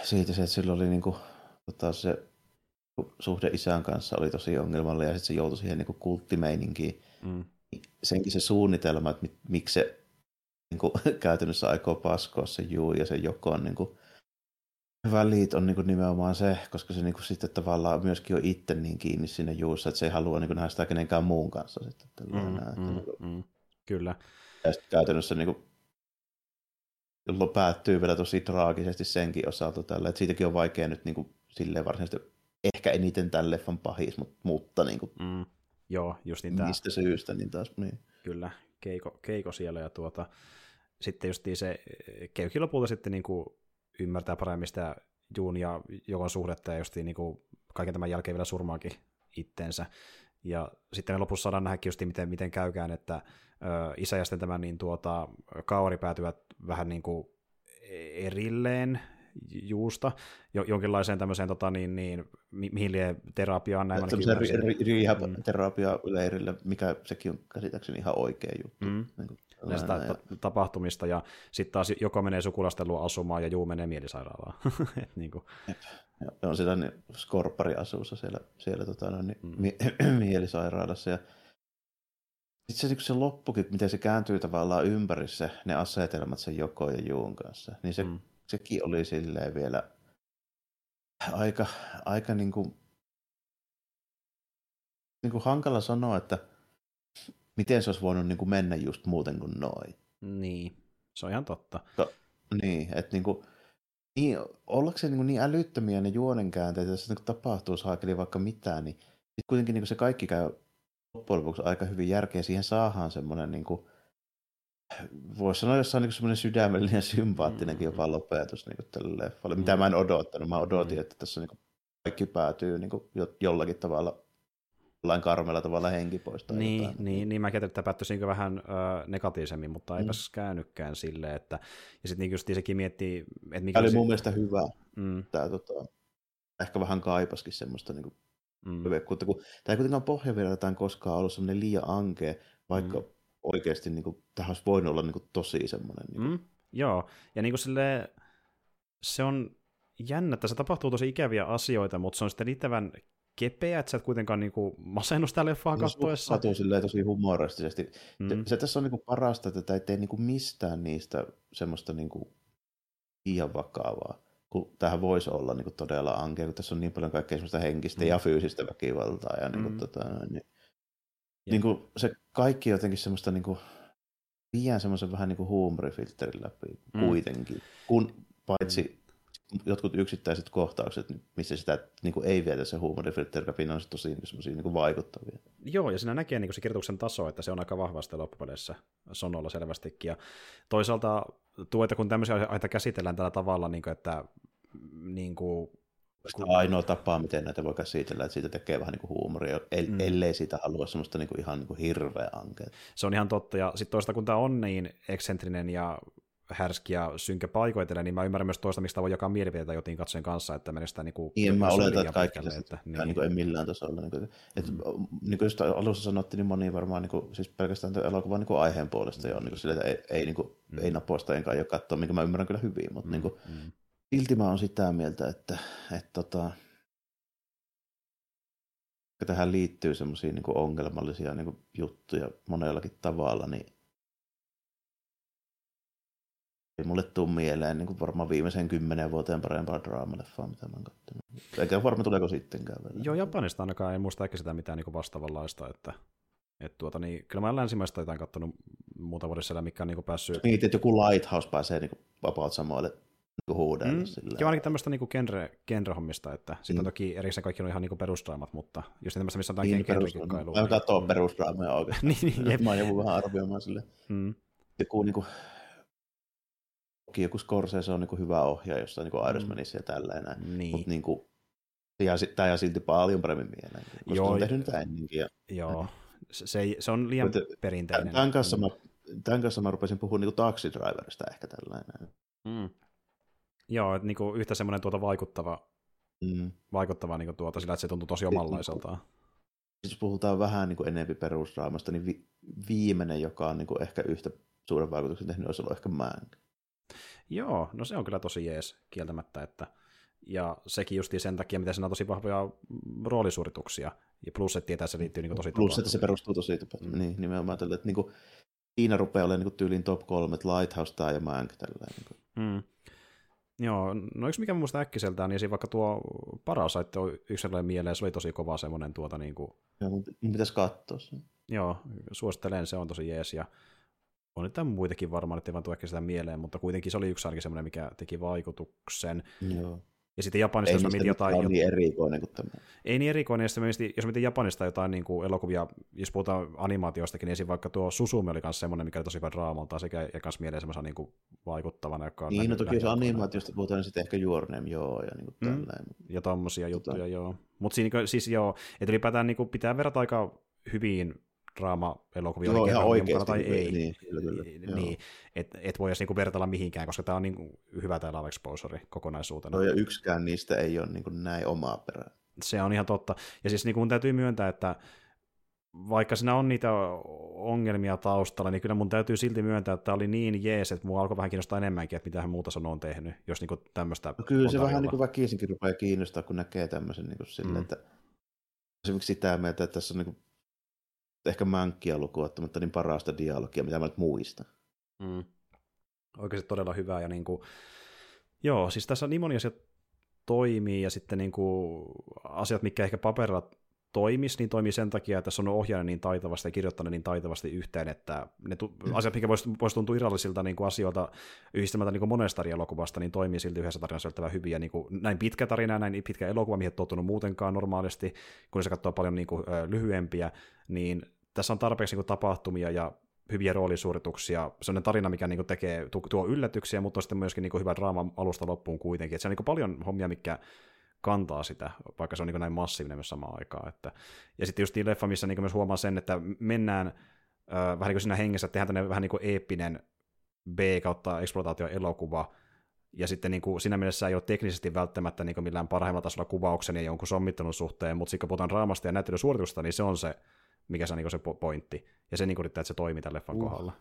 siitä se, että sillä oli niinku, tota, se suhde isän kanssa oli tosi ongelmallinen ja sitten se joutui siihen niinku kulttimeininkiin. mm, senkin se suunnitelma, että mi- miksi se niin kuin, käytännössä aikoo paskoa se juu ja se jokon niin kuin, välit on niin kuin, nimenomaan se, koska se niin kuin, sitten tavallaan myöskin on itse niin kiinni siinä juussa, että se ei halua niin kuin, nähdä sitä kenenkään muun kanssa. Sitten, mm, mm, niin kuin, mm, kyllä. ja sitten käytännössä niin kuin, jolloin päättyy vielä tosi traagisesti senkin osalta tällä, että siitäkin on vaikea nyt niin kuin, silleen varsinaisesti ehkä eniten tämän leffan pahis, mutta, mutta niin kuin, Mm, joo, just niin tämä. mistä syystä, niin taas niin. Kyllä, keiko, keiko siellä, ja tuota, sitten just se Keuki lopulta sitten niin kuin ymmärtää paremmin sitä Juun ja Jokon suhdetta, ja just niin kuin kaiken tämän jälkeen vielä surmaakin itteensä. Ja sitten me lopussa saadaan nähdä just miten, miten käykään, että isä ja sitten tämä niin tuota, Kaori päätyvät vähän niin kuin erilleen juusta jo, jonkinlaiseen tämmöiseen tota, niin, niin, mi- mihin lie terapiaan näin Tämmöiseen rehab-terapialeirille, mm. mikä sekin on käsittääkseni ihan oikea juttu. Mm. Niin kuin, näistä ja... tapahtumista, ja sitten taas joko menee sukulastelua asumaan, ja juu menee mielisairaalaan. Et, niin kuin. Ja on sitä niin, skorppari asuussa siellä, siellä tota, niin, mm. mi- mielisairaalassa, ja sitten se, niin se loppukin, miten se kääntyy tavallaan ympäri se, ne asetelmat sen Joko ja Juun kanssa, niin se, mm. sekin oli silleen vielä aika, aika niin kuin, niin kuin hankala sanoa, että miten se olisi voinut niin kuin mennä just muuten kuin noin. Niin, se on ihan totta. To, niin, että niin kuin, niin, ollakseen niin, niin älyttömiä ne juonenkäänteet, jos niin tapahtuu saakeli vaikka mitään, niin sitten kuitenkin niin kuin se kaikki käy loppujen lopuksi aika hyvin järkeä. Siihen saadaan semmoinen, niin kuin, voisi sanoa jossain niin semmoinen sydämellinen ja sympaattinenkin mm. jopa lopetus niin kuin tälle leffalle, mitä mä en odottanut. Mä odotin, mm. että tässä niin kuin, kaikki päätyy niin kuin, jollakin tavalla jollain karmella tavalla henki pois. Tai niin, jotain. niin, niin mä ajattelin, että päättyisikö vähän ö, negatiivisemmin, mutta mm. eipäs käynytkään silleen. Että, ja sitten niin sekin miettii, että mikä Tämä oli se... mun mielestä hyvä. Mm. Tämä, tota, ehkä vähän kaipaskin semmoista niin kuin, mm. kun tämä ei kuitenkaan pohjavirrataan koskaan ollut semmoinen liian ankea, vaikka mm. oikeasti niin kuin, tähän olisi voinut olla niin kuin, tosi semmoinen. Niin kuin... mm. Joo, ja niin kuin silleen, se on jännä, että se tapahtuu tosi ikäviä asioita, mutta se on sitten riittävän kepeä, että sä et kuitenkaan niinku masennu sitä leffaa no, kattoessa. Satuu silleen tosi humoristisesti. Mm. Se tässä on niinku parasta, että tämä ei tee niinku mistään niistä semmoista niinku liian vakavaa. Kun tähän voisi olla niinku todella ankea, kun tässä on niin paljon kaikkea semmoista henkistä mm. ja fyysistä väkivaltaa. Ja niinku, mm. tota, niin, niinku, se kaikki jotenkin semmoista niinku, liian semmoisen vähän niinku huumorifilterin läpi mm. kuitenkin. Kun paitsi mm jotkut yksittäiset kohtaukset, missä sitä niin kuin ei vietä se huumorifiltteri läpi, on tosi niin niin kuin vaikuttavia. Joo, ja siinä näkee niin kuin se kirjoituksen taso, että se on aika vahvasti loppupeleissä Sonolla selvästikin. Ja toisaalta tuo, että kun tämmöisiä aiheita käsitellään tällä tavalla, niin kuin, että niin kuin, kun... ainoa tapa, miten näitä voi käsitellä, että siitä tekee vähän niin kuin huumoria, mm. ellei siitä halua semmoista niin kuin ihan niin kuin hirveä ankeet. Se on ihan totta, ja sitten toista kun tämä on niin eksentrinen ja härski ja synkä paikoitellen, niin mä ymmärrän myös toista, mistä voi jakaa mielipiteitä jotin katsojen kanssa, että menee sitä niinku niin kuin... Niin, mä oletan, että kaikki se, että, niin. niin kuin ei millään tasolla. Niin kuin, että, mm. niin kuin just alussa sanottiin, niin moni varmaan niin kuin, siis pelkästään elokuvan niin aiheen puolesta jo, niin kuin, sille, että ei, ei, niin kuin, mm. ei napoista enkä jo katsoa, minkä mä ymmärrän kyllä hyvin, mutta mm. niin kuin, mm. silti mä oon sitä mieltä, että, että tota, tähän liittyy semmoisia niin ongelmallisia niin kuin, juttuja monellakin tavalla, niin ei mulle tule mieleen niin kuin varmaan viimeisen kymmenen vuoteen parempaa draamaleffaa, mitä mä oon katsonut. Eikä varmaan tuleeko sittenkään vielä. Joo, Japanista ainakaan ei muista ehkä sitä mitään niin vastaavanlaista, että et tuota, niin, kyllä mä länsimaista jotain katsonut muuta vuodessa, mikä on niin päässyt... Niin, että joku Lighthouse pääsee niin about samoille niin huudelle. Mm, joo, ainakin tämmöistä niin genre, genre-hommista, että mm. sitten toki erikseen kaikki on ihan niin perusdraamat, mutta just tämmöistä, missä on jotain niin, genre-kikkailua. Mä katsoa mm. perusdraamoja oikeasti. niin, niin, jep. Mä oon joku vähän arvioimaan sille. Mm. Joku niin kuin, Toki joku Scorsese on niin kuin hyvä ohjaaja jossain niin kuin Irishmanissa mm. ja tälleen. Niin. Mutta niin kuin, tämä jää silti paljon paremmin mieleen, koska Joo, on tehnyt niitä ennenkin. Ja... Joo, se, se on liian Mutta, perinteinen. Tämän kanssa, mä, tämän kanssa mä rupesin puhumaan niin Taxi Driverista ehkä tällainen. Mm. Joo, että niin kuin yhtä semmoinen tuota vaikuttava, mm. vaikuttava niin kuin tuota, sillä, että se tuntuu tosi omanlaiseltaan. Jos puhutaan vähän niin kuin enempi perusdraamasta, niin vi- viimeinen, joka on niin kuin ehkä yhtä suuren vaikutuksen tehnyt, olisi ollut ehkä Mank. Joo, no se on kyllä tosi jees kieltämättä, että ja sekin just sen takia, mitä siinä on tosi vahvoja roolisuorituksia, ja plus, että tietää, se liittyy niin tosi Plus, että se perustuu tosi mm. niin, nimenomaan tälle, että niin kuin, siinä rupeaa olemaan niin tyylin top kolme, että Lighthouse, tämä ja Mank tällä. Niin mm. Joo, no yksi mikä minusta äkkiseltään, niin vaikka tuo Parasite on yksi sellainen mieleen, se oli tosi kova semmoinen tuota niin kuin... Joo, mutta pitäisi katsoa sen. Joo, suosittelen, se on tosi jees, ja on niitä muitakin varmaan, ettei vaan tule sitä mieleen, mutta kuitenkin se oli yksi ainakin semmoinen, mikä teki vaikutuksen. Joo. Ja sitten Japanista, Ei jos mä mietin jotain... ole niin erikoinen kuin tämä. Ei niin erikoinen, ja sitten mietin, jos mietin Japanista jotain niin kuin elokuvia, jos puhutaan animaatioistakin, niin esim. vaikka tuo Susume oli myös semmoinen, mikä oli tosi hyvä draamalta, sekä ja kanssa mieleen semmoisen niin kuin vaikuttavana, joka on Niin, no toki jos animaatiosta puhutaan, niin sitten ehkä Your Name, joo, ja niin kuin Mm. tälleen. ja tommosia Tota- juttuja, joo. Mutta siinä siis joo, että ylipäätään niin kuin pitää verrata aika hyvin draama-elokuvia, Joo, oli ihan oikeasti. tai ei. Niin, kyllä, kyllä. Joo. Niin, et, et voi edes niinku vertailla mihinkään, koska tämä on niinku hyvä tämä Love Exposure kokonaisuutena. Joo, ja yksikään niistä ei ole niin kuin näin omaa perää. Se on ihan totta. Ja siis niinku mun täytyy myöntää, että vaikka siinä on niitä ongelmia taustalla, niin kyllä mun täytyy silti myöntää, että tämä oli niin jees, että mua alkoi vähän kiinnostaa enemmänkin, että mitä hän muuta Sono on tehnyt, jos niinku tämmöistä No kyllä se vähän tarjolla. niin kuin väkisinkin rupeaa kiinnostaa, kun näkee tämmöisen niin kuin sille, Mm. että esimerkiksi sitä mieltä, että tässä on niin ehkä mänkkiä lukuun ottamatta niin parasta dialogia, mitä mä nyt muistan. Mm. Oikeasti todella hyvää. Ja niin kuin, joo, siis tässä niin moni asia toimii ja sitten niin kuin, asiat, mikä ehkä paperilla toimis, niin toimii sen takia, että se on ohjannut niin taitavasti ja kirjoittanut niin taitavasti yhteen, että ne tu- Mm. asiat, mikä voisi, voisi tuntua irrallisilta niin kuin asioilta yhdistelmältä niin kuin monesta eri elokuvasta, niin toimii silti yhdessä tarinassa yllättävän hyvin. Ja niin kuin, näin pitkä tarina ja näin pitkä elokuva, mihin et tottunut muutenkaan normaalisti, kun se katsoo paljon niin kuin, lyhyempiä, niin tässä on tarpeeksi niin kuin, tapahtumia ja hyviä roolisuorituksia, sellainen tarina, mikä niin kuin, tekee, tu- tuo yllätyksiä, mutta on sitten myöskin niin kuin, hyvä draama alusta loppuun kuitenkin. Et se on niin kuin, paljon hommia, mikä kantaa sitä, vaikka se on niin näin massiivinen myös samaan aikaan. Että, ja sitten just niin leffa, missä niin myös huomaa sen, että mennään ö, vähän niin kuin siinä hengessä, että tehdään tämmöinen vähän niin kuin eeppinen B kautta eksploitaatioelokuva, ja sitten niin kuin, siinä mielessä ei ole teknisesti välttämättä niin kuin millään parhaimmalla tasolla kuvauksen ja jonkun sommittelun suhteen, mutta sitten kun puhutaan draamasta ja näyttelysuoritusta, niin se on se, mikä se on niin se po- pointti. Ja se niin yrittää, että se toimii tämän leffan Uh. kohdalla.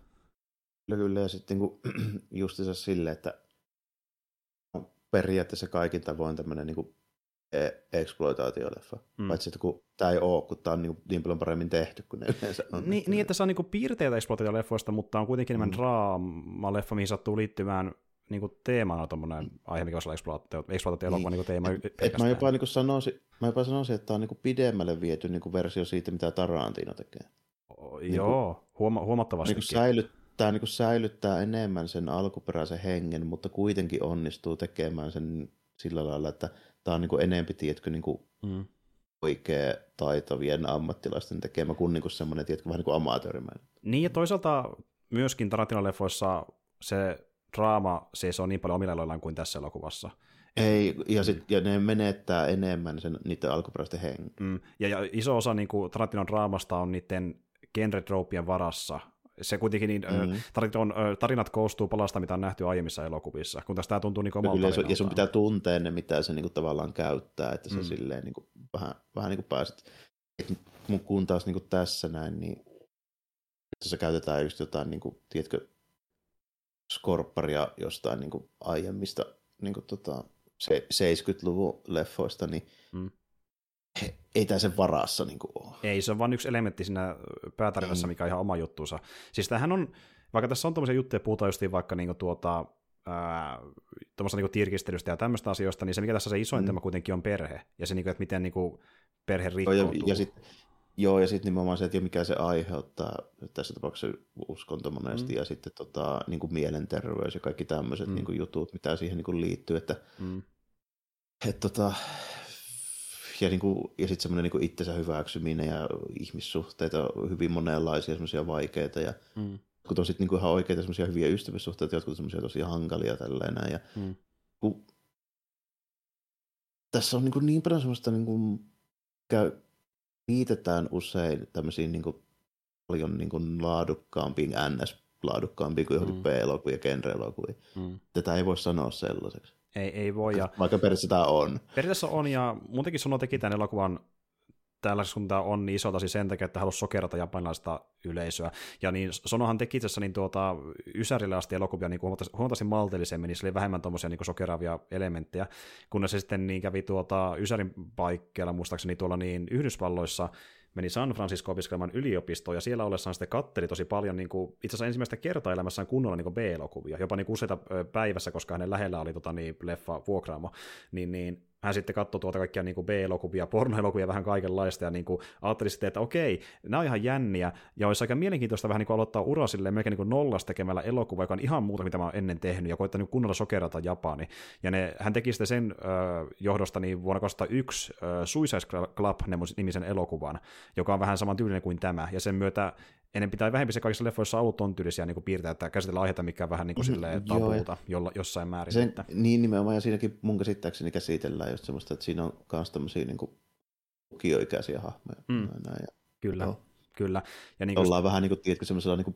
Kyllä, kyllä, ja sitten niin justiinsa silleen, että on periaatteessa kaikin tavoin tämmöinen niin kuin exploitaatioleffa. Mm. Mm. Paitsi, että kun tämä ei ole, kun tämä on niin, niin paljon paremmin tehty kuin ne yleensä on. Niin, niin, että se on niinku piirteitä exploitaatioleffoista, mutta on kuitenkin enemmän Mm. draama-leffa, mihin sattuu liittymään niinku teemana tuommoinen aihe, mikä exploitaatio, exploitaatio-elokuva Niin. niinku teema. Et, et mä jopa niin sanoisin, mä jopa sanoisin, että tämä on niin pidemmälle viety niin versio siitä, mitä Tarantino tekee. Joo, huoma- huomattavasti. Niin säilyttää, niin säilyttää enemmän sen alkuperäisen hengen, mutta kuitenkin onnistuu tekemään sen sillä lailla, että tämä on niin enempi, tiedätkö, niin mm. oikea taitavien ammattilaisten tekemä kuin, niin semmoinen, tiedätkö, vähän niin kuin amatöörimäinen. Niin, ja toisaalta myöskin Tarantino-leffoissa se draama siis on niin paljon omilla aloillaan kuin tässä elokuvassa. Ei, ja, sit, ja ne menettää enemmän sen, niiden alkuperäisten hengen. Mm. Ja, ja iso osa niin kuin, Tarantinon draamasta on niiden genre-tropien varassa. Se kuitenkin, niin, mm. Mm. Tarantinon ö, tarinat koostuu palasta, mitä on nähty aiemmissa elokuvissa, kun tästä tämä tuntuu niin omalta kyllä, ja sun- ja sun tarinaltaan. pitää tuntea ne, mitä se niin kuin, tavallaan käyttää, että se Mm. mm. silleen niin kuin, vähän, vähän niin kuin pääset. Et, mun kun taas niin kuin tässä näin, niin tässä käytetään just jotain, niin kuin, tiedätkö, skorpparia jostain niin kuin, aiemmista niin kuin, tota, se, 70-luvun leffoista, niin Mm. Ei tämä sen varassa niin kuin, ole. Ei, se on vain yksi elementti siinä päätarinassa, Mm. mikä on ihan oma juttuunsa. Siis tämähän on, vaikka tässä on tuommoisia juttuja, puhutaan justiin vaikka niinku tuota, ää, tuommoista niinku tirkistelystä ja tämmöistä asioista, niin se mikä tässä se isoin Mm. tema kuitenkin on perhe, ja se, niinku, että miten niinku perhe Joo, rikkoutuu. ja, ja sit, joo, ja sitten nimenomaan se, että mikä se aiheuttaa, tässä tapauksessa uskonto monesti, Mm. ja sitten tota, niin kuin mielenterveys ja kaikki tämmöiset Mm. niin kuin jutut, mitä siihen niin kuin liittyy, että mm. et, tota, ja, niin kuin, ja sitten semmoinen niin itsensä hyväksyminen ja ihmissuhteita, hyvin monenlaisia semmoisia vaikeita, ja Mm. jotkut on sitten niin kuin ihan oikeita semmoisia hyviä ystävyyssuhteita, jotkut on semmoisia tosi hankalia tälleen näin, ja Mm. kun tässä on niin, kuin niin paljon semmoista, niin kuin, käy, liitetään usein tämmöisiin niin kuin, paljon niin kuin, laadukkaampiin, NS-laadukkaampiin kuin johonkin mm. B-elokuviin ja genre-elokuviin. Mm. Tätä ei voi sanoa sellaiseksi. Ei, ei voi, ja Vaikka periaatteessa tämä on. periaatteessa on, ja muutenkin Sono teki tämän elokuvan tällaisessa, kun tämä on niin iso siis sen takia, että halusi sokerata japanilaista yleisöä. Ja niin Sonohan teki itse asiassa niin tuota, Ysärille asti elokuvia niin huomattavasti, huomattavasti maltillisemmin, niin sillä oli vähemmän tuommoisia niin sokeraavia elementtejä, kunnes se sitten niin kävi tuota, Ysärin paikkeilla, muistaakseni tuolla niin Yhdysvalloissa, meni San Francisco opiskelemaan yliopistoon, ja siellä ollessaan sitten katteli tosi paljon niin kuin, itse asiassa ensimmäistä kertaa elämässään kunnolla niin kuin B-elokuvia, jopa niin kuin useita päivässä, koska hänen lähellä oli tota, niin, leffa vuokraamo, niin, niin hän sitten katsoi tuota kaikkia niin B-elokuvia, pornoelokuvia, vähän kaikenlaista, ja niin kuin ajatteli sitten, että okei, nämä on ihan jänniä, ja olisi aika mielenkiintoista vähän niin kuin aloittaa ura silleen melkein niin kuin nollasta tekemällä elokuva, joka on ihan muuta, mitä mä oon ennen tehnyt, ja koittanut kunnolla sokerata Japani. Ja ne, hän teki sitten sen ö, johdosta niin vuonna 2001 ö, Suicide Club-nimisen elokuvan, joka on vähän saman tyylinen kuin tämä, ja sen myötä ennen pitää vähempi se kaikissa leffoissa ollut ton tyylisiä niin piirtää, että käsitellä aiheita, mikä on vähän niin kuin mm, silleen tabuuta jolla, jossain määrin. Sen, niin nimenomaan, ja siinäkin mun käsittääkseni käsitellään just semmoista, että siinä on myös tämmöisiä niin lukioikäisiä hahmoja. Mm. Näin, ja, kyllä, joo. kyllä. Ja niin Ollaan vähän niin kuin, tiedätkö, semmoisella niin kuin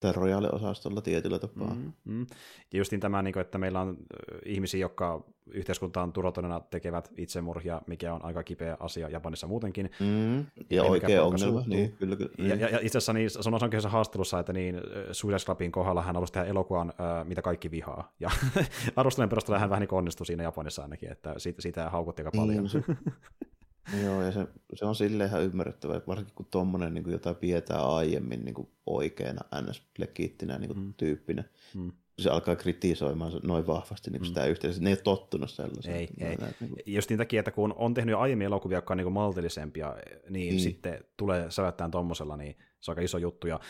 terroriaaliosastolla tietyllä tapaa. Mm, mm. Ja justin tämä, niin kuin, että meillä on ihmisiä, jotka yhteiskuntaan turvattomana tekevät itsemurhia, mikä on aika kipeä asia Japanissa muutenkin. Mm. Ja oikea ongelma, niin, kyllä, kyllä. Ja, ja, ja itse asiassa niin, sanoin onkin haastattelussa, että niin Suicide Clubin kohdalla hän halusi tehdä elokuvan, mitä kaikki vihaa. Ja arvostelun perusteella hän vähän niin onnistui siinä Japanissa ainakin, että siitä, siitä haukutti aika paljon. Mm. Joo, ja se, se on silleen ihan ymmärrettävää, varsinkin kun tuommoinen, niin jota pidetään aiemmin niin kuin oikeana ns-legiittinä niin kuin mm. tyyppinä, mm. se alkaa kritisoimaan noin vahvasti niin mm. sitä yhteisöä. Ne ei ole tottunut sellaiseen. Ei, ei. Näin, niin kuin... Just niin takia, että kun on tehnyt jo aiemmin elokuvia, jotka on niin maltillisempia, niin, niin. sitten tulee sävättään tuommoisella, niin se on aika iso juttu. Ja,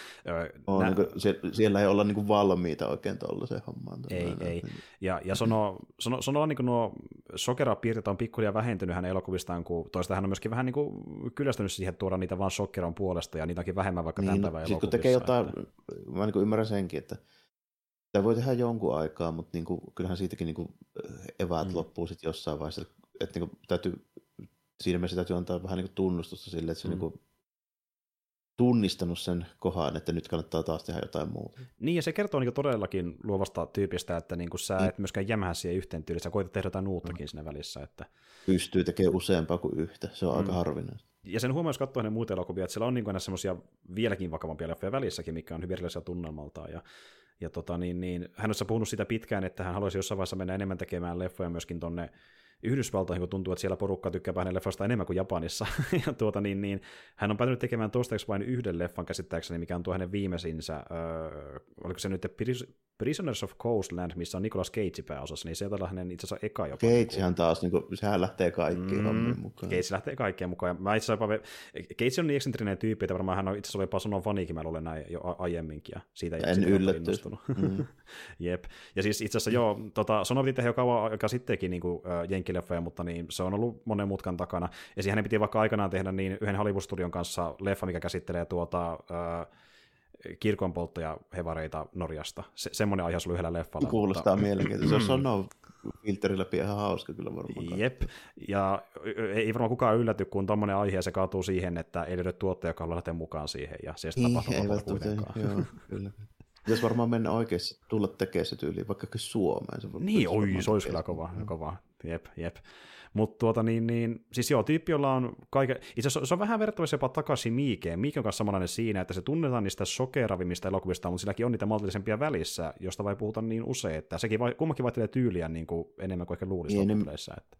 on, nä- niin kuin, sie- siellä ei olla niin kuin valmiita oikein tuollaiseen hommaan. Ei, näin, ei. Ja, ja sano, sano, sano niin kuin nuo sokerapiirteet on pikkuhiljaa vähentynyt hänen elokuvistaan, kun toista hän on myöskin vähän niin kuin kyllästynyt siihen, että tuoda niitä vaan sokeron puolesta, ja niitä onkin vähemmän vaikka niin, tämän päivän elokuvissa. kun tekee jotain, että... mä niin kuin ymmärrän senkin, että Tämä voi tehdä jonkun aikaa, mutta niin kuin, kyllähän siitäkin niin kuin eväät mm. loppuu sitten jossain vaiheessa. Että niin kuin, täytyy, siinä mielessä täytyy antaa vähän niin kuin tunnustusta sille, että se mm. niin kuin, tunnistanut sen kohan, että nyt kannattaa taas tehdä jotain muuta. Niin, ja se kertoo niin todellakin luovasta tyypistä, että niin sä mm. et myöskään jämähä siihen yhteen tyyliin, sä koetat tehdä jotain uuttakin mm. siinä välissä. Että... Pystyy tekemään useampaa kuin yhtä, se on mm. aika harvinaista. Ja sen huomaa, jos katsoo hänen muita elokuvia, että siellä on niin semmoisia vieläkin vakavampia leffoja välissäkin, mikä on hyvin erilaisia tunnelmaltaan. Ja, ja tota, niin, niin, hän on puhunut sitä pitkään, että hän haluaisi jossain vaiheessa mennä enemmän tekemään leffoja myöskin tonne Yhdysvaltoihin, kun tuntuu, että siellä porukka tykkää hänen leffasta enemmän kuin Japanissa. ja tuota, niin, niin, hän on päätynyt tekemään toistaiseksi vain yhden leffan käsittääkseni, mikä on tuo hänen viimeisinsä, öö, oliko se nyt Prisoners of Coastland, missä on Nicolas Cage pääosassa, niin se on hänen itse asiassa eka jopa. Cagehan taas, niin kuin, sehän lähtee kaikkiin mm, mukaan. Cage lähtee kaikkeen mukaan. Mä itse asiassa, Cage on niin eksentrinen tyyppi, että varmaan hän on itse asiassa jopa sanon fanikin, mä luulen näin jo aiemminkin, ja siitä en yllätty. Mm. Jep. Ja siis itse asiassa joo, tota, Sono piti tehdä jo kauan aikaa sittenkin niin kuin, äh, jenkkileffoja, mutta niin, se on ollut monen mutkan takana. Ja siihen piti vaikka aikanaan tehdä niin yhden Hollywood-studion kanssa leffa, mikä käsittelee tuota, äh, kirkonpolttoja hevareita Norjasta. Se, semmoinen aihe oli yhdellä leffalla. Kuulostaa mutta... mielenkiintoista. Se on no filteri läpi ihan hauska kyllä varmaan. Jep, ja ei varmaan kukaan ylläty, kun tuommoinen aihe se kaatuu siihen, että ei löydy tuottaja, joka haluaa lähteä mukaan siihen, ja se ei tapahtuu kuitenkaan. Joo, kyllä. Pitäisi varmaan mennä oikeasti tulla tekemään se tyyliin, vaikka Suomeen. Se niin, oi, se olisi kyllä kova, kova. Jep, jep. Mutta tuota niin, niin, siis joo, tyyppi, jolla on kaiken, itse asiassa se on vähän verrattavissa jopa takaisin Miikeen. Miike on kanssa samanlainen siinä, että se tunnetaan niistä sokeravimmista elokuvista, mutta silläkin on niitä maltillisempia välissä, josta vai puhuta niin usein, että sekin vai, kummakin vaihtelee tyyliä niin kuin enemmän kuin ehkä luulisi niin, loppupeleissä. Että.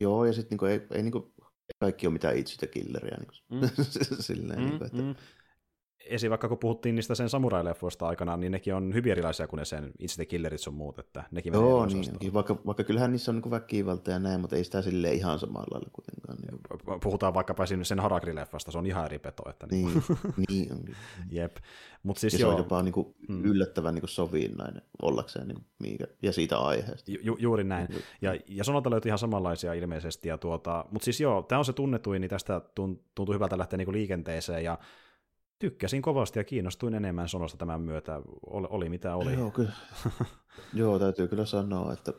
Joo, ja sitten niin ei, ei niin kuin, kaikki ole mitään itse killeriä. Niin kuin, mm. Silleen, mm, niin kuin, että, mm esim. vaikka kun puhuttiin niistä sen samurai-leffoista aikanaan, niin nekin on hyvin erilaisia kuin ne sen It's the Killerit sun muut, että nekin Joo, niin, vaikka, vaikka kyllähän niissä on niin väkivalta ja näin, mutta ei sitä sille ihan samalla lailla kuitenkaan. Niin. Puhutaan vaikkapa sen Harakri-leffasta, se on ihan eri peto. Että niin, niin, niin on. Jep. Mut siis ja se on jopa niin kuin mm. yllättävän niin kuin sovinnainen ollakseen niin mikä, ja siitä aiheesta. Ju, juuri näin. Ja, ja sonota löytyy ihan samanlaisia ilmeisesti. Ja tuota, mutta siis joo, tämä on se tunnetuin, niin tästä tuntuu hyvältä lähteä niin kuin liikenteeseen. Ja tykkäsin kovasti ja kiinnostuin enemmän Sonosta tämän myötä, oli, oli mitä oli. Joo, kyllä. Joo, täytyy kyllä sanoa, että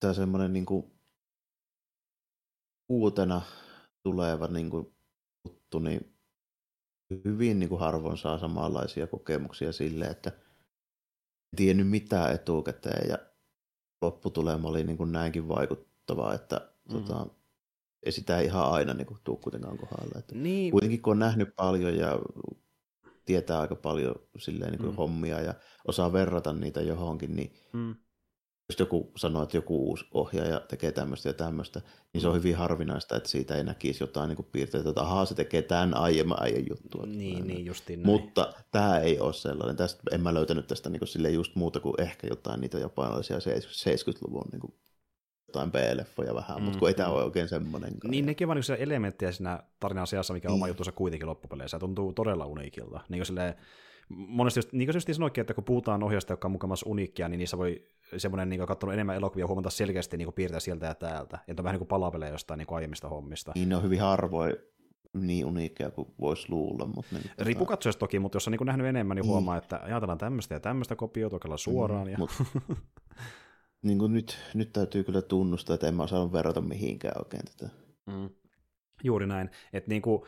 tämä semmoinen niin kuin uutena tuleva niin kuin juttu, niin hyvin niin kuin harvoin saa samanlaisia kokemuksia sille, että en tiennyt mitään etukäteen ja lopputulema oli niin kuin näinkin vaikuttava, että mm. tota, ei sitä ihan aina niin kuin, tuu kuitenkaan kohdalle. Että niin. Kuitenkin kun on nähnyt paljon ja tietää aika paljon silleen, niin kuin mm. hommia ja osaa verrata niitä johonkin, niin mm. jos joku sanoo, että joku uusi ohjaaja tekee tämmöistä ja tämmöistä, niin se on hyvin harvinaista, että siitä ei näkisi jotain niin piirteitä, että ahaa, se tekee tämän aiemman ajan juttua. Niin, niin justiin näin. Mutta tämä ei ole sellainen. Tästä, en mä löytänyt tästä niin sille just muuta kuin ehkä jotain niitä japanilaisia 70-luvun niin kuin jotain B-leffoja vähän, mm. mutta kun ei tämä ole oikein semmoinen. Niin nekin on niin elementtejä siinä tarinan sijassa, mikä on mm. oma juttusa kuitenkin loppupeleissä. Tuntuu todella uniikilta. Niin kuin silleen, monesti just, niin kuin just sanoikin, että kun puhutaan ohjasta, joka on mukamassa uniikkia, niin niissä voi semmoinen niin katsonut enemmän elokuvia huomata selkeästi niin piirtää sieltä ja täältä. Ja on vähän niin kuin palapelejä jostain niin aiemmista hommista. Niin ne on hyvin harvoin niin uniikkeja kuin voisi luulla. Mutta niin, Riippu katsojasta toki, mutta jos on niin nähnyt enemmän, niin, niin huomaa, että ajatellaan tämmöistä ja tämmöistä kopioita suoraan. Mm, ja... Mut, niin kuin nyt, nyt täytyy kyllä tunnustaa, että en mä osannut verrata mihinkään oikein tätä. Mm. Juuri näin. Että niin kuin,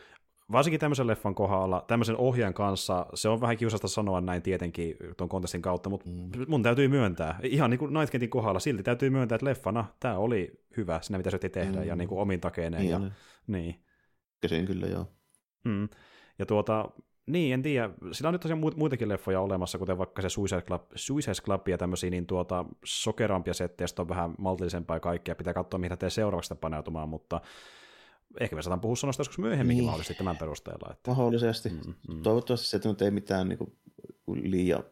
varsinkin tämmöisen leffan kohdalla, tämmöisen ohjaajan kanssa, se on vähän kiusasta sanoa näin tietenkin tuon kontestin kautta, mutta mm. mun täytyy myöntää, ihan niin kuin Nightgatein kohdalla, silti täytyy myöntää, että leffana tämä oli hyvä siinä, mitä se tehdä, mm. ja niin kuin omin takeineen. Niin, ja, niin. Käsin kyllä, joo. Mm. Ja tuota, niin, en tiedä. Sillä on nyt tosiaan muitakin leffoja olemassa, kuten vaikka se Suicide Club, Suicide Club ja tämmöisiä, niin tuota, sokerampia settejä, on vähän maltillisempaa ja kaikkea. Pitää katsoa, mitä tee seuraavaksi paneutumaan, mutta ehkä me saataan puhua sanoista joskus myöhemminkin niin. mahdollisesti tämän perusteella. Että... Mahdollisesti. Mm, mm. Toivottavasti se nyt ei mitään niin kuin, liian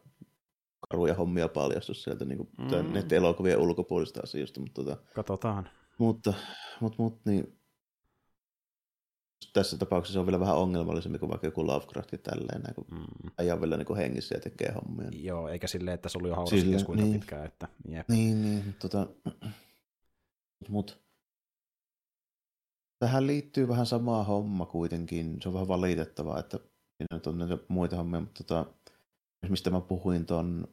karuja hommia paljastu sieltä niin kuin, mm. elokuvien ulkopuolista asioista. Mutta, tota, Katsotaan. Mutta, mutta, mutta niin, tässä tapauksessa on vielä vähän ongelmallisempi kuin vaikka joku Lovecraft ja tälleen, näin, kun mm. ole vielä niin hengissä ja tekee hommia. Joo, eikä silleen, että se oli jo haudassa kuinka niin, pitkään. Että, jep. Niin, niin, tota, mutta tähän liittyy vähän samaa homma kuitenkin. Se on vähän valitettavaa, että siinä on näitä muita hommia, mutta tota, mistä mä puhuin tuon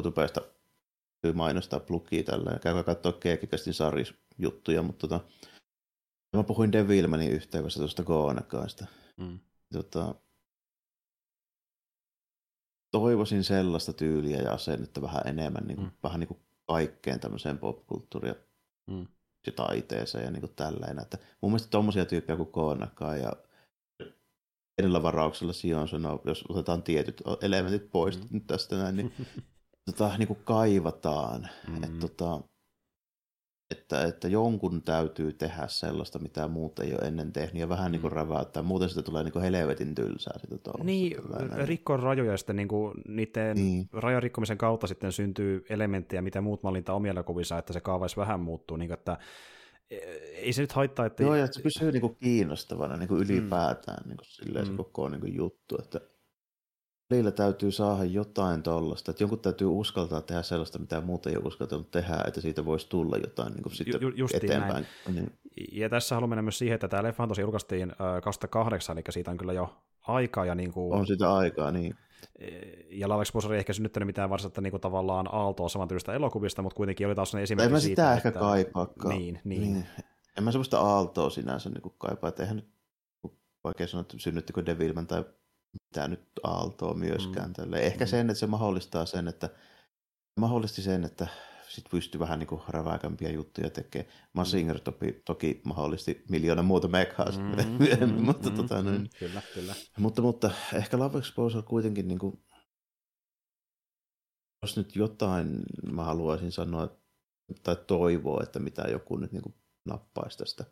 YouTubesta mainostaa plugia tällä. Käykää katsoa Keekikästin juttuja, mutta tota, mä puhuin Devilmanin yhteydessä tuosta Goonakaista. Mm. Tota, toivoisin sellaista tyyliä ja asennetta vähän enemmän, niin kuin, mm. vähän niin kuin kaikkeen tämmöiseen popkulttuuriin. Mm taiteeseen ja niin kuin tälleen. Että mun mielestä tommosia tyyppejä kuin Koonaka ja edellä varauksella Sion sanoo, jos otetaan tietyt elementit pois mm. tästä näin, niin, tota, niin kuin kaivataan. Mm. Että, tota, että, että jonkun täytyy tehdä sellaista, mitä muut ei ole ennen tehnyt, ja vähän mm. niin kuin räväyttää. Muuten sitä tulee niin kuin helvetin tylsää. Sitä niin, rikkoa rajoja, sitten niin kuin niiden niin. rajan rikkomisen kautta sitten syntyy elementtejä, mitä muut mallintaa omilla kuvissa, että se kaavais vähän muuttuu. Niin kuin, että e, ei se nyt haittaa, että... Joo, ja se pysyy niin kuin kiinnostavana niin kuin mm. ylipäätään mm. niin kuin silleen, mm. se koko niin kuin juttu, että välillä täytyy saada jotain tollasta, että jonkun täytyy uskaltaa tehdä sellaista, mitä muuta ei ole uskaltanut tehdä, että siitä voisi tulla jotain niin kuin sitten Ju, eteenpäin. Niin. Ja tässä haluan mennä myös siihen, että tämä leffa tosiaan julkaistiin äh, 2008, eli siitä on kyllä jo aikaa. Ja niin kuin, on sitä aikaa, niin. E, ja Love Exposure ei ehkä synnyttänyt mitään varsinaista niin kuin tavallaan aaltoa samantyylistä elokuvista, mutta kuitenkin oli taas sellainen esimerkki En mä sitä siitä, ehkä että... kaipaakaan. Niin, niin. niin. En mä sellaista aaltoa sinänsä niin kuin kaipaa, että eihän nyt vaikea sanoa, että synnyttikö Devilman tai mitä nyt aaltoa myöskään. Mm. Tälle. Ehkä mm. sen, että se mahdollistaa sen, että mahdollisti sen, että sit pystyy vähän niin räväkämpiä juttuja tekemään. Massinger mm. toki, toki mahdollisti miljoona muuta mekhaa mm, mm, mutta, mm, tota, mm, kyllä, kyllä. Mutta, mutta ehkä Love Exposure kuitenkin, niin kuin, jos nyt jotain mä haluaisin sanoa tai toivoa, että mitä joku nyt niin kuin nappaisi tästä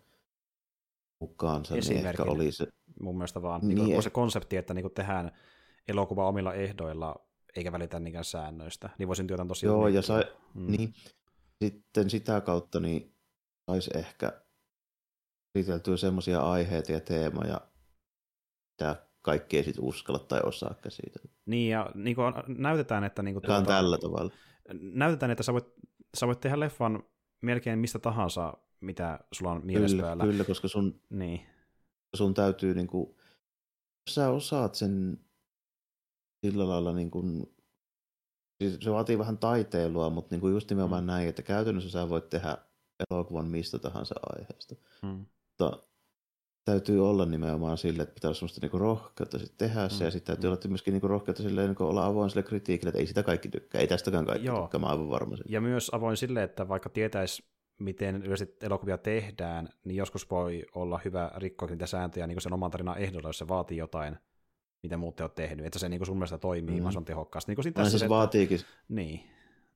mukaansa, niin ehkä oli se... Mun mielestä vaan niin, niin, se konsepti, että niin tehdään elokuva omilla ehdoilla, eikä välitä niinkään säännöistä, niin voisin työtä tosi Joo, ja sai, mm. niin, sitten sitä kautta niin saisi ehkä käsiteltyä semmoisia aiheita ja teemoja, mitä kaikki ei sitten uskalla tai osaa käsitellä. Niin, ja niin kuin näytetään, että... Niin kuin tuota, tällä tavalla. Näytetään, että sä voit, sä voit tehdä leffan melkein mistä tahansa mitä sulla on mielessä kyllä, päällä. Kyllä, koska sun, niin. sun täytyy, niin kuin, jos sä osaat sen sillä lailla, niin kuin, siis se vaatii vähän taiteilua, mutta niin kuin just nimenomaan mm. näin, että käytännössä sä voit tehdä elokuvan mistä tahansa aiheesta. Mm. Mutta täytyy olla nimenomaan sille, että pitää olla semmoista niinku rohkeutta sit tehdä se, mm. ja sitten täytyy mm. olla myöskin niinku rohkeutta sille, niinku olla avoin sille kritiikille, että ei sitä kaikki tykkää, ei tästäkään kaikki Joo. tykkää, mä aivan varma Ja myös avoin sille, että vaikka tietäisi miten yleisesti elokuvia tehdään, niin joskus voi olla hyvä rikkoa niitä sääntöjä niin sen oman tarinan ehdolla, jos se vaatii jotain, mitä muut te tehnyt, että se niin sun mielestä toimii mm. mahdollisimman tehokkaasti. Niin tässä siis se, vaatiikin. Niin.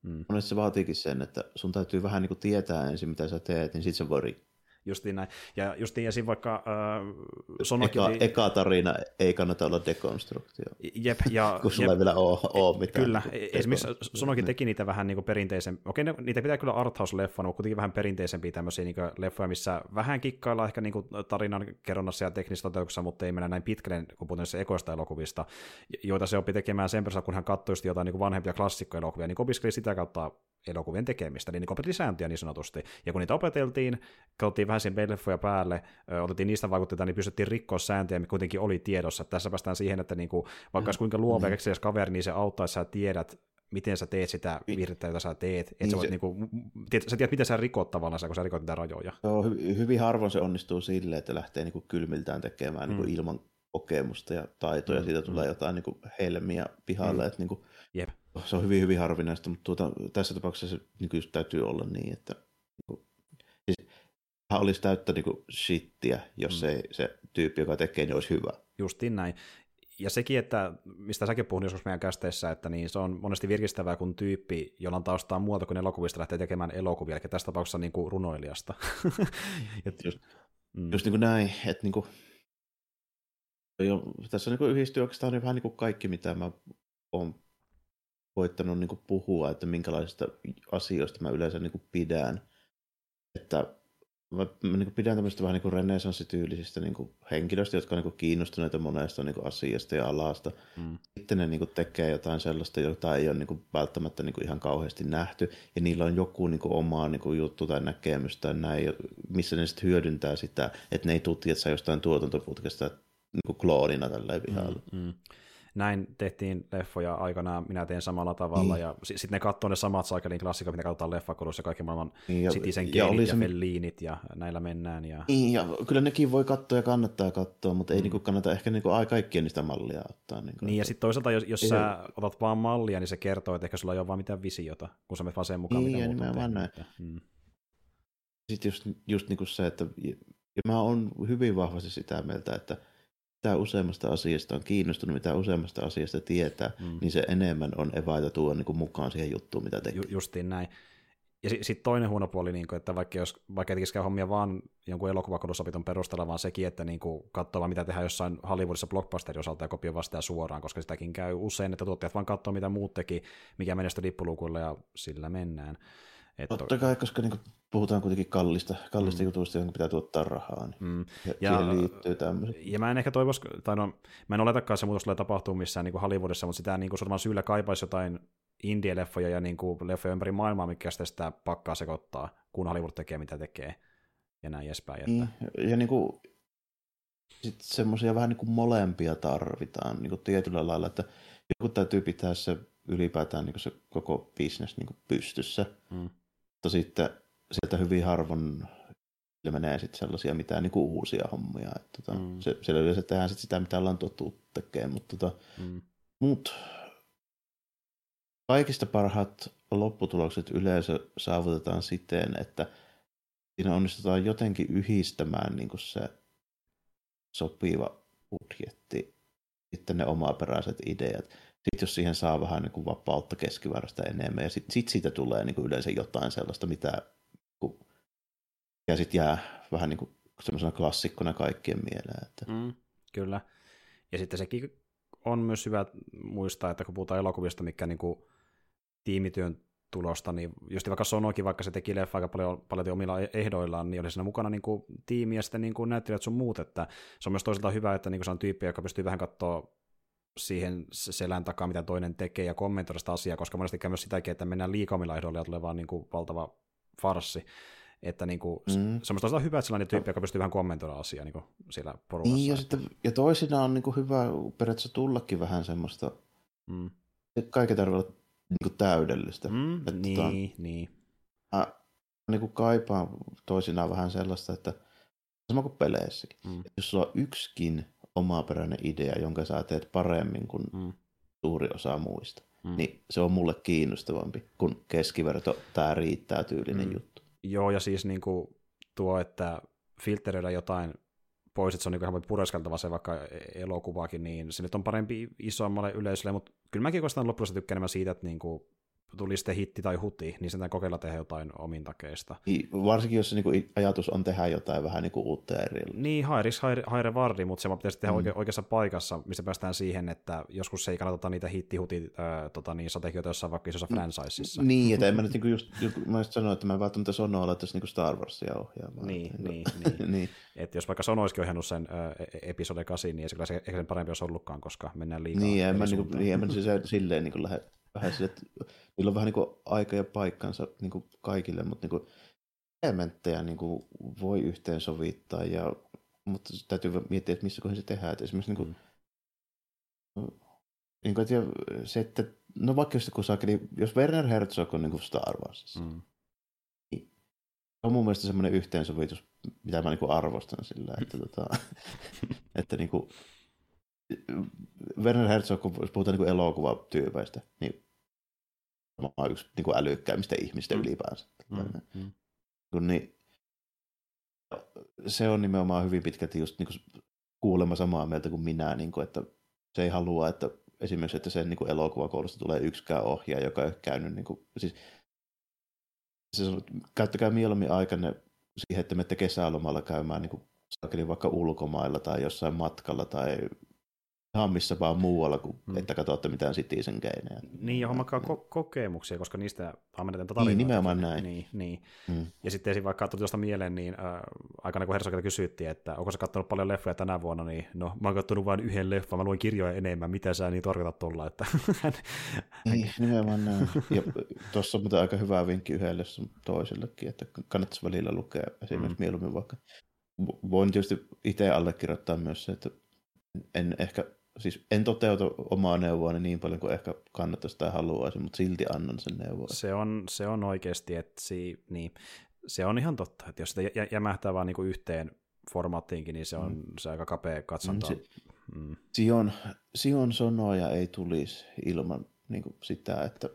Mm. Monesti se vaatiikin sen, että sun täytyy vähän niin kuin tietää ensin, mitä sä teet, niin sit se voi rikkoa. Justiin näin. Ja justiin esim. vaikka äh, Sonoki Eka, oli... eka tarina ei kannata olla dekonstruktio, Jep, ja, kun sulla jep, ei vielä ole, ole mitään. Kyllä, niin kuin esimerkiksi dekonstruktio. Sonoki teki niitä vähän niin perinteisen, okei, ne, niitä pitää kyllä arthouse-leffana, mutta kuitenkin vähän perinteisempiä tämmöisiä niin leffoja, missä vähän kikkaillaan ehkä niin tarinan kerronnassa ja teknisessä toteutuksessa, mutta ei mennä näin pitkälle, kun puhutaan se ekoista elokuvista, joita se oppi tekemään sen perässä, kun hän katsoi jotain niin vanhempia klassikkoelokuvia, niin opiskeli sitä kautta elokuvien tekemistä, niin, niin opetteli sääntöjä niin sanotusti. Ja kun niitä opeteltiin, katsottiin vähän sen leffoja päälle, otettiin niistä vaikutteita, niin pystyttiin rikkoa sääntöjä, mikä kuitenkin oli tiedossa. Tässä päästään siihen, että niin kuin, vaikka olisi kuinka luova Mm. mm. kaveri, niin se auttaa, että sä tiedät, miten sä teet sitä virhettä, jota sä teet. Että Niin sä, voit, se- niinku, tiedät, sä tiedät, miten sä rikot tavallaan, kun sä rikot niitä rajoja. On hy- hyvin harvoin se onnistuu silleen, että lähtee niin kuin kylmiltään tekemään niin kuin Mm. ilman kokemusta ja taitoja, Mm, siitä mm. tulee jotain niin kuin helmiä pihalle, Mm. että niin kuin, Jep. Se on hyvin, hyvin harvinaista, mutta tuota, tässä tapauksessa se niin kuin just täytyy olla niin, että niin kuin, siis, hän olisi täyttä niin kuin shittiä, jos Mm. ei se tyyppi, joka tekee, niin olisi hyvä. Justiin näin. Ja sekin, että mistä säkin puhunut joskus meidän kästeissä, että niin se on monesti virkistävää, kun tyyppi, jolla on taustaa muuta kuin elokuvista, lähtee tekemään elokuvia, eli tässä tapauksessa niin kuin runoilijasta. Et, Just- mm, Just niin kuin näin, että niin kuin, jo, tässä niin kuin yhdistyy oikeastaan niin vähän niin kuin kaikki, mitä mä oon koittanut niin kuin puhua, että minkälaisista asioista mä yleensä niin kuin pidän. Että mä, mä niin kuin pidän tämmöistä vähän niin renesanssityylisistä niin kuin henkilöistä, jotka on niin kuin kiinnostuneita monesta niin kuin asiasta ja alasta. mm, Sitten ne niin kuin tekee jotain sellaista, jota ei ole niin kuin välttämättä niin kuin ihan kauheasti nähty, ja niillä on joku niin kuin oma niin kuin juttu tai näkemys tai näin, missä ne sitten hyödyntää sitä, että ne ei tietää jostain tuotantoputkesta niin kuin kloonina tällä pihalla. mm, mm. Näin tehtiin leffoja aikanaan, minä teen samalla tavalla, Niin. ja sitten ne katsoo ne samat saikelin klassikot, mitä katsotaan leffakulussa, kaikki maailman Niin, ja, Citizen ja, ja, se, Fellinit, ja näillä mennään. Ja... niin, ja kyllä nekin voi katsoa ja kannattaa katsoa, mutta ei Mm. niin kuin kannata ehkä niin kuin, ai, kaikkien niistä mallia ottaa. Niin, kuin, Niin, ja sitten toisaalta, jos, jos Ei sä otat vaan mallia, niin se kertoo, että ehkä sulla ei ole vaan mitään visiota, kun sä menet vaan sen mukaan, Niin, mitä ja muut on nimenomaan tehnyt. Mm. sitten just, just niin kuin se, että ja mä oon hyvin vahvasti sitä mieltä, että mitä useammasta asiasta on kiinnostunut, mitä useammasta asiasta tietää, Mm. niin se enemmän on eväitä tuoda niin kuin mukaan siihen juttuun, mitä tekee. Ju, justiin näin. Ja sitten sit toinen huono puoli, niin kuin, että vaikka, jos, vaikka ei tekisikään hommia vaan jonkun elokuvakoulusopiton perusteella, vaan sekin, että niin kuin, katsoo vaan mitä tehdään jossain Hollywoodissa blockbusterin osalta ja kopioi vastaan suoraan, koska sitäkin käy usein, että tuottajat vaan katsoo mitä muut teki, mikä menestyi lippulukuilla ja sillä mennään. Totta kai, koska niin kuin puhutaan kuitenkin kallista, kallista Mm. jutuista, johon pitää tuottaa rahaa, niin mm, ja, Ja- siihen liittyy tämmöiset. Ja mä en ehkä toivoisi, tai no, mä en oletakaan, että se muutos tulee tapahtuu missään niin kuin Hollywoodissa, mutta sitä niin kuin varmaan syyllä kaipaisi jotain indie-leffoja ja niin kuin leffoja ympäri maailmaa, mikä sitten sitä pakkaa sekoittaa, kun Hollywood tekee mitä tekee ja näin edespäin. Että, Niin, ja niin kuin, sit semmoisia vähän niin kuin molempia tarvitaan niin kuin tietyllä lailla, että joku täytyy pitää se ylipäätään niin kuin se koko business niin kuin pystyssä, Mm. mutta sitten sieltä hyvin harvoin menee sitten sellaisia mitään niin kuin uusia hommia. Että, tota, Mm. se, siellä yleensä tehdään sit sitä, mitä ollaan totuttu tekemään, mutta tota, mm, mut, kaikista parhaat lopputulokset yleensä saavutetaan siten, että siinä onnistutaan jotenkin yhdistämään niin se sopiva budjetti, sitten ne omaperäiset ideat. Sitten jos siihen saa vähän niin kuin vapautta keskivarasta enemmän, ja sitten sit siitä tulee niin kuin yleensä jotain sellaista, mitä kun, ja sitten jää vähän niin kuin semmoisena klassikkona kaikkien mieleen. Että, mm, kyllä. Ja sitten sekin on myös hyvä muistaa, että kun puhutaan elokuvista, mikä niin kuin tiimityön tulosta, niin just vaikka Sonokin, vaikka se teki leffa aika paljon, paljon omilla ehdoillaan, niin oli siinä mukana niin kuin tiimi ja sitten niin kuin näyttelijät sun muut, että se on myös toisaalta hyvä, että niin kuin se on tyyppi, joka pystyy vähän katsoa siihen selän takaa, mitä toinen tekee ja kommentoida sitä asiaa, koska monesti käy myös sitäkin, että mennään liikaa omilla ehdoilla ja tulee vaan niin kuin valtava farssi. Että niin kuin, Mm. mm. se on hyvä, että sellainen tyyppi, joka pystyy vähän kommentoida asiaa niin kuin siellä porukassa. Niin, ja, sitten, ja toisinaan on niin kuin hyvä periaatteessa tullakin vähän semmoista, mm. kaiken tarvitse olla niin kuin täydellistä. Mm, Että niin, tota- niin. Mä niin kuin kaipaan toisinaan vähän sellaista, että sama kuin peleissäkin. Mm. Jos sulla on yksikin omaperäinen idea, jonka sä teet paremmin kuin Mm. suuri osa muista, Mm. niin se on mulle kiinnostavampi kuin keskiverto, tämä riittää tyylinen Mm. juttu. Joo, ja siis niin kuin tuo, että filtteröidä jotain pois, että se on niin ihan pureskeltava se vaikka elokuvaakin, niin se nyt on parempi isommalle yleisölle, mutta kyllä mäkin oikeastaan loppujen tykkään siitä, että niin kuin tuli sitten hitti tai huti, niin sen kokeilla tehdä jotain omintakeista. Niin, varsinkin jos se niin ajatus on tehdä jotain vähän niin kuin uutta eri. Niin, hairis, haire, haire vardi, mutta se pitäisi tehdä mm. oike, oikeassa paikassa, missä päästään siihen, että joskus se ei kannata niitä hitti-huti äh, tota, niin, strategioita jossain vaikka isossa mm. franchiseissa. Niin, että en mä nyt niin just, just, mä just sanoin, että mä välttämättä Sonoa laittaisi niin Star Warsia ohjaamaan. Niin, että, niin, niin. niin. Että jos vaikka Sono olisikin ohjannut sen äh, episode 8, niin se kyllä se, ehkä sen parempi olisi ollutkaan, koska mennään liikaa. Niin, en mä, niin kuin, niin, en mä siis silleen niin lähde vähän sille, että niillä on vähän niin kuin aika ja paikkansa niin kuin kaikille, mutta niin kuin elementtejä niin kuin voi yhteensovittaa, ja, mutta täytyy miettiä, että missä kohdassa se tehdään. Että esimerkiksi niin kuin, mm. niin kuin, että se, että no vaikka just kun saakeli, jos Werner Herzog on niin kuin Star Warsissa, mm. niin on mun mielestä semmoinen yhteensovitus, mitä mä niin kuin arvostan sillä, että, tota, että niin kuin, Werner Herzog, kun puhutaan niin elokuvatyypeistä, niin on yksi niin kuin älykkäimmistä ihmistä mm. ylipäänsä. Mm. Mm. Niin, se on nimenomaan hyvin pitkälti just niin kuin kuulemma samaa mieltä kuin minä, niin kuin, että se ei halua, että esimerkiksi, että sen niin elokuvakoulusta tulee yksikään ohjaaja, joka ei ole käynyt, niin kuin, siis, se on, käyttäkää mieluummin aikanne siihen, että menette kesälomalla käymään niin kuin, vaikka ulkomailla tai jossain matkalla tai ihan missä vaan muualla, kuin hmm. että katsotte mitään Citizen Gameja. Niin, ja hommakkaa ko- kokemuksia, koska niistä ammennetaan tarinoita. Niin, nimenomaan näin. Niin, niin. Hmm. Ja sitten esim. vaikka tuli tuosta mieleen, niin äh, aikana kun Hersokilta kysyttiin, että onko se katsonut paljon leffoja tänä vuonna, niin no, mä oon katsonut vain yhden leffan, mä luen kirjoja enemmän, mitä sä niin tarkoitat tuolla, että... niin, nimenomaan näin. Ja tuossa on aika hyvä vinkki yhdelle toisellekin, että kannattaisi välillä lukea esimerkiksi hmm. mieluummin vaikka voin tietysti itse allekirjoittaa myös se, että en ehkä siis en toteuta omaa neuvoani niin paljon kuin ehkä kannattaisi tai haluaisi, mutta silti annan sen neuvon. Se on, se on oikeasti, että si, niin, se on ihan totta, että jos sitä jämähtää vaan niin kuin yhteen formaattiinkin, niin se on mm. se aika kapea katsonta. Mm, mm. Sion, Sion sonoja ei tulisi ilman niin kuin sitä, että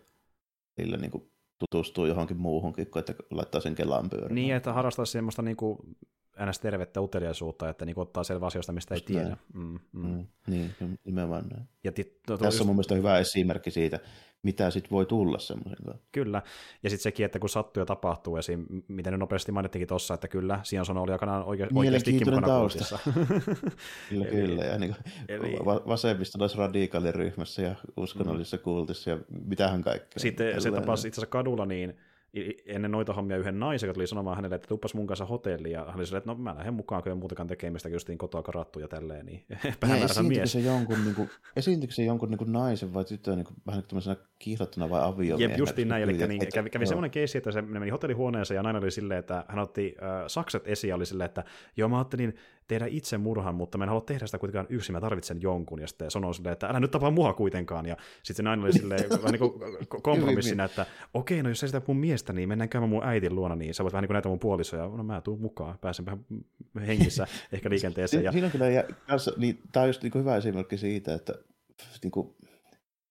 sillä niin kuin tutustuu johonkin muuhunkin, kuin että laittaa sen kelaan pyörimään. Niin, että harrastaisi semmoista niin kuin ns. tervettä uteliaisuutta, että niin ottaa selvä asioista, mistä ei tiedä. Mm, mm. Mm, niin, nimenomaan näin. Ja tit, to, to, Tässä just... on mun mielestä hyvä esimerkki siitä, mitä sitten voi tulla semmoisen. Kyllä, ja sitten sekin, että kun sattuu ja tapahtuu, esim. miten ne nopeasti mainittiinkin tuossa, että kyllä, Sion oli aikanaan oike- oikeastikin mukana tausta. kyllä, Eli... kyllä, ja niin Eli... vasemmistolaisradikaaliryhmässä ja uskonnollisessa mm. kultissa ja mitähän kaikkea. Sitten se tapasi itse asiassa kadulla niin, ennen noita hommia yhden naisen, joka tuli sanomaan hänelle, että tuppas mun kanssa hotelliin, ja hän oli silleen, että no mä lähden mukaan, kun ei muutakaan tekemistä, justiin kotoa karattu ja tälleen, niin päämääränsä mies. Se jonkun, niin kuin, esiintyykö se jonkun niin kuin naisen vai tytön niin kuin, vähän niin kiihottuna vai aviomiehen? Jep, justiin näin, eli niin, kävi, kävi semmoinen keissi, että se meni hotellihuoneeseen ja nainen oli silleen, että hän otti äh, sakset esiin ja oli silleen, että joo mä ajattelin, tehdä itse murhan, mutta mä en halua tehdä sitä kuitenkaan yksin, mä tarvitsen jonkun. Ja sitten sanoi silleen, että älä nyt tapaa mua kuitenkaan. Ja sitten se nainen oli silleen vähän niin kuin kompromissina, että okei, no jos sä sitä mun miestä, niin mennään käymään mun äitin luona, niin sä voit vähän niin kuin näitä mun puolisoja. No mä tuun mukaan, pääsen vähän hengissä ehkä liikenteeseen. Ja... Siinä on kyllä, ja kanssa, niin, tämä on just niin kuin hyvä esimerkki siitä, että niin kuin,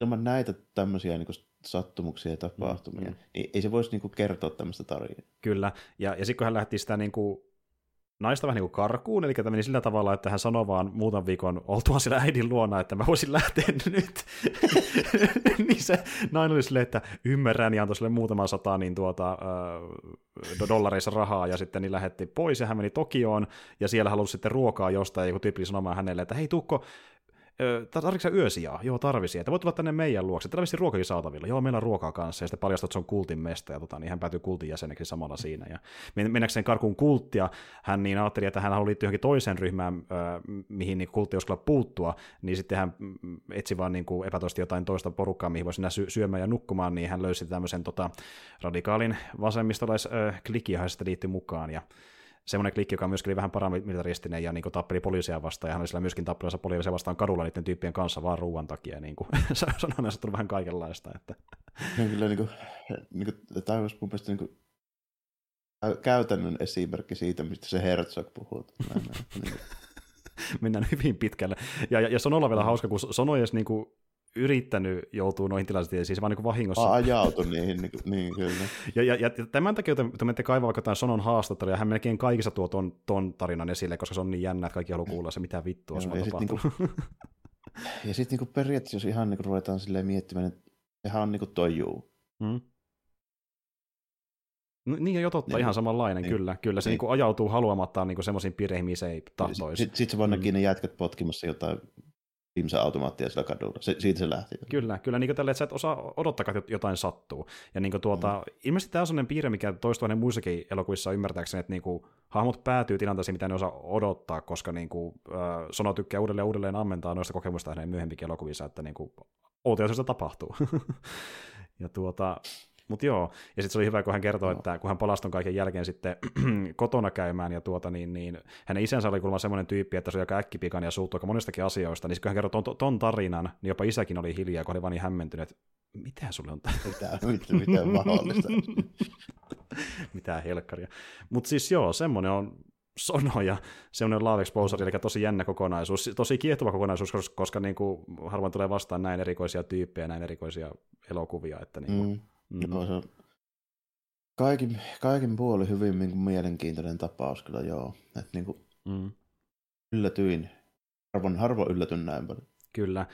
ilman näitä tämmöisiä niin kuin sattumuksia ja tapahtumia, mm, mm. niin ei se voisi niin kuin kertoa tämmöistä tarinaa. Kyllä, ja, ja sitten kun hän lähti sitä niin kuin naista vähän niin kuin karkuun, eli tämä meni sillä tavalla, että hän sanoi vaan muutaman viikon oltua siellä äidin luona, että mä voisin lähteä nyt. niin se nainen oli silleen, että ymmärrän, ja antoi sille muutaman sata niin tuota, äh, dollareissa rahaa, ja sitten niin lähetti pois, ja hän meni Tokioon, ja siellä halusi sitten ruokaa jostain, ja joku tyyppi sanomaan hänelle, että hei Tukko, tarvitsetko yösijaa? Joo, tarvisi. Että voit tulla tänne meidän luokse. Täällä on ruokakin saatavilla. Joo, meillä on ruokaa kanssa. Ja sitten paljastaa, että se on kultin mesta. Ja tota, niin hän päätyy kultin jäseneksi samalla siinä. Ja mennäkseen karkuun kulttia, hän niin ajatteli, että hän haluaa liittyä johonkin toiseen ryhmään, äh, mihin niin kultti uskalla puuttua. Niin sitten hän etsi vaan niin kuin epätoisesti jotain toista porukkaa, mihin voisi sy- syömään ja nukkumaan. Niin hän löysi tämmöisen tota, radikaalin vasemmistolaisklikin, johon sitten liittyi mukaan. Ja semmoinen klikki, joka myöskin oli vähän paramilitaristinen ja niin kuin, tappeli poliisia vastaan, ja hän oli siellä myöskin tappelussa poliisia vastaan kadulla niiden tyyppien kanssa vaan ruuan takia, niin kuin sanon, että on vähän kaikenlaista. Että. Ja kyllä niin kuin, niin kuin, tämä olisi mun mielestä niin kuin, käytännön esimerkki siitä, mistä se Herzog puhuu. Niin Mennään hyvin pitkälle. Ja, ja, ja Sonolla vielä hauska, kun Sono edes niin kuin, yrittänyt joutua noihin tilanteisiin, siis vaan niin vahingossa. Ajautu niihin, niin, niin kyllä. Ja, ja, ja tämän takia, te menette kaivaa vaikka tämän Sonon haastattelua, ja hän melkein kaikissa tuo ton, ton tarinan esille, koska se on niin jännä, että kaikki haluaa kuulla se, mitä vittua on tapahtunut. Niinku, ja sitten niinku periaatteessa, jos ihan niinku ruvetaan silleen miettimään, että sehän on niinku toi juu. Mm. No, niin jo totta, Niin. ihan samanlainen, Niin. kyllä. Kyllä se Niin. niin. Niin ajautuu haluamattaan niin semmoisiin piireihin, missä ei tahtoisi. Sitten sit se vaan Mm. ne jätkät potkimassa jotain Simsa-automaattia sillä kadulla. Se, siitä se lähti. Kyllä, kyllä niin tälle, että sä et osaa odottaa, että jotain sattuu. Ja niin tuota, mm. ilmeisesti tämä on sellainen piirre, mikä toistuu hänen muissakin elokuvissa ymmärtääkseni, että niin kuin, hahmot päätyy tilanteisiin, mitä ne osaa odottaa, koska niin kuin, äh, Sono tykkää uudelleen uudelleen ammentaa noista kokemusta hänen myöhemminkin elokuvissa, että niin kuin, outoja tapahtuu. ja tuota, mutta joo, ja sitten se oli hyvä, kun hän kertoi, että kun hän palasi ton kaiken jälkeen sitten kotona käymään, ja tuota, niin, niin, hänen isänsä oli kuulemma semmoinen tyyppi, että se oli aika äkkipikainen ja suuttui aika monestakin asioista, niin sitten kun hän kertoi ton, ton tarinan, niin jopa isäkin oli hiljaa, kun oli vaan niin hämmentynyt, että mitä sulle on Mitä, mitä, mitä on mahdollista. Mitä helkkaria. Mutta siis joo, semmoinen on Sono ja semmoinen Love Exposure, eli tosi jännä kokonaisuus, tosi kiehtova kokonaisuus, koska, koska niin kuin, harvoin tulee vastaan näin erikoisia tyyppejä, näin erikoisia elokuvia. Että niin kuin, Mm. Mm. Joo, se on kaikin, kaikin puolin hyvin niin kuin mielenkiintoinen tapaus kyllä joo. Et niin kuin mm. yllätyin. Harvoin, harvoin yllätyn näin paljon. Kyllä.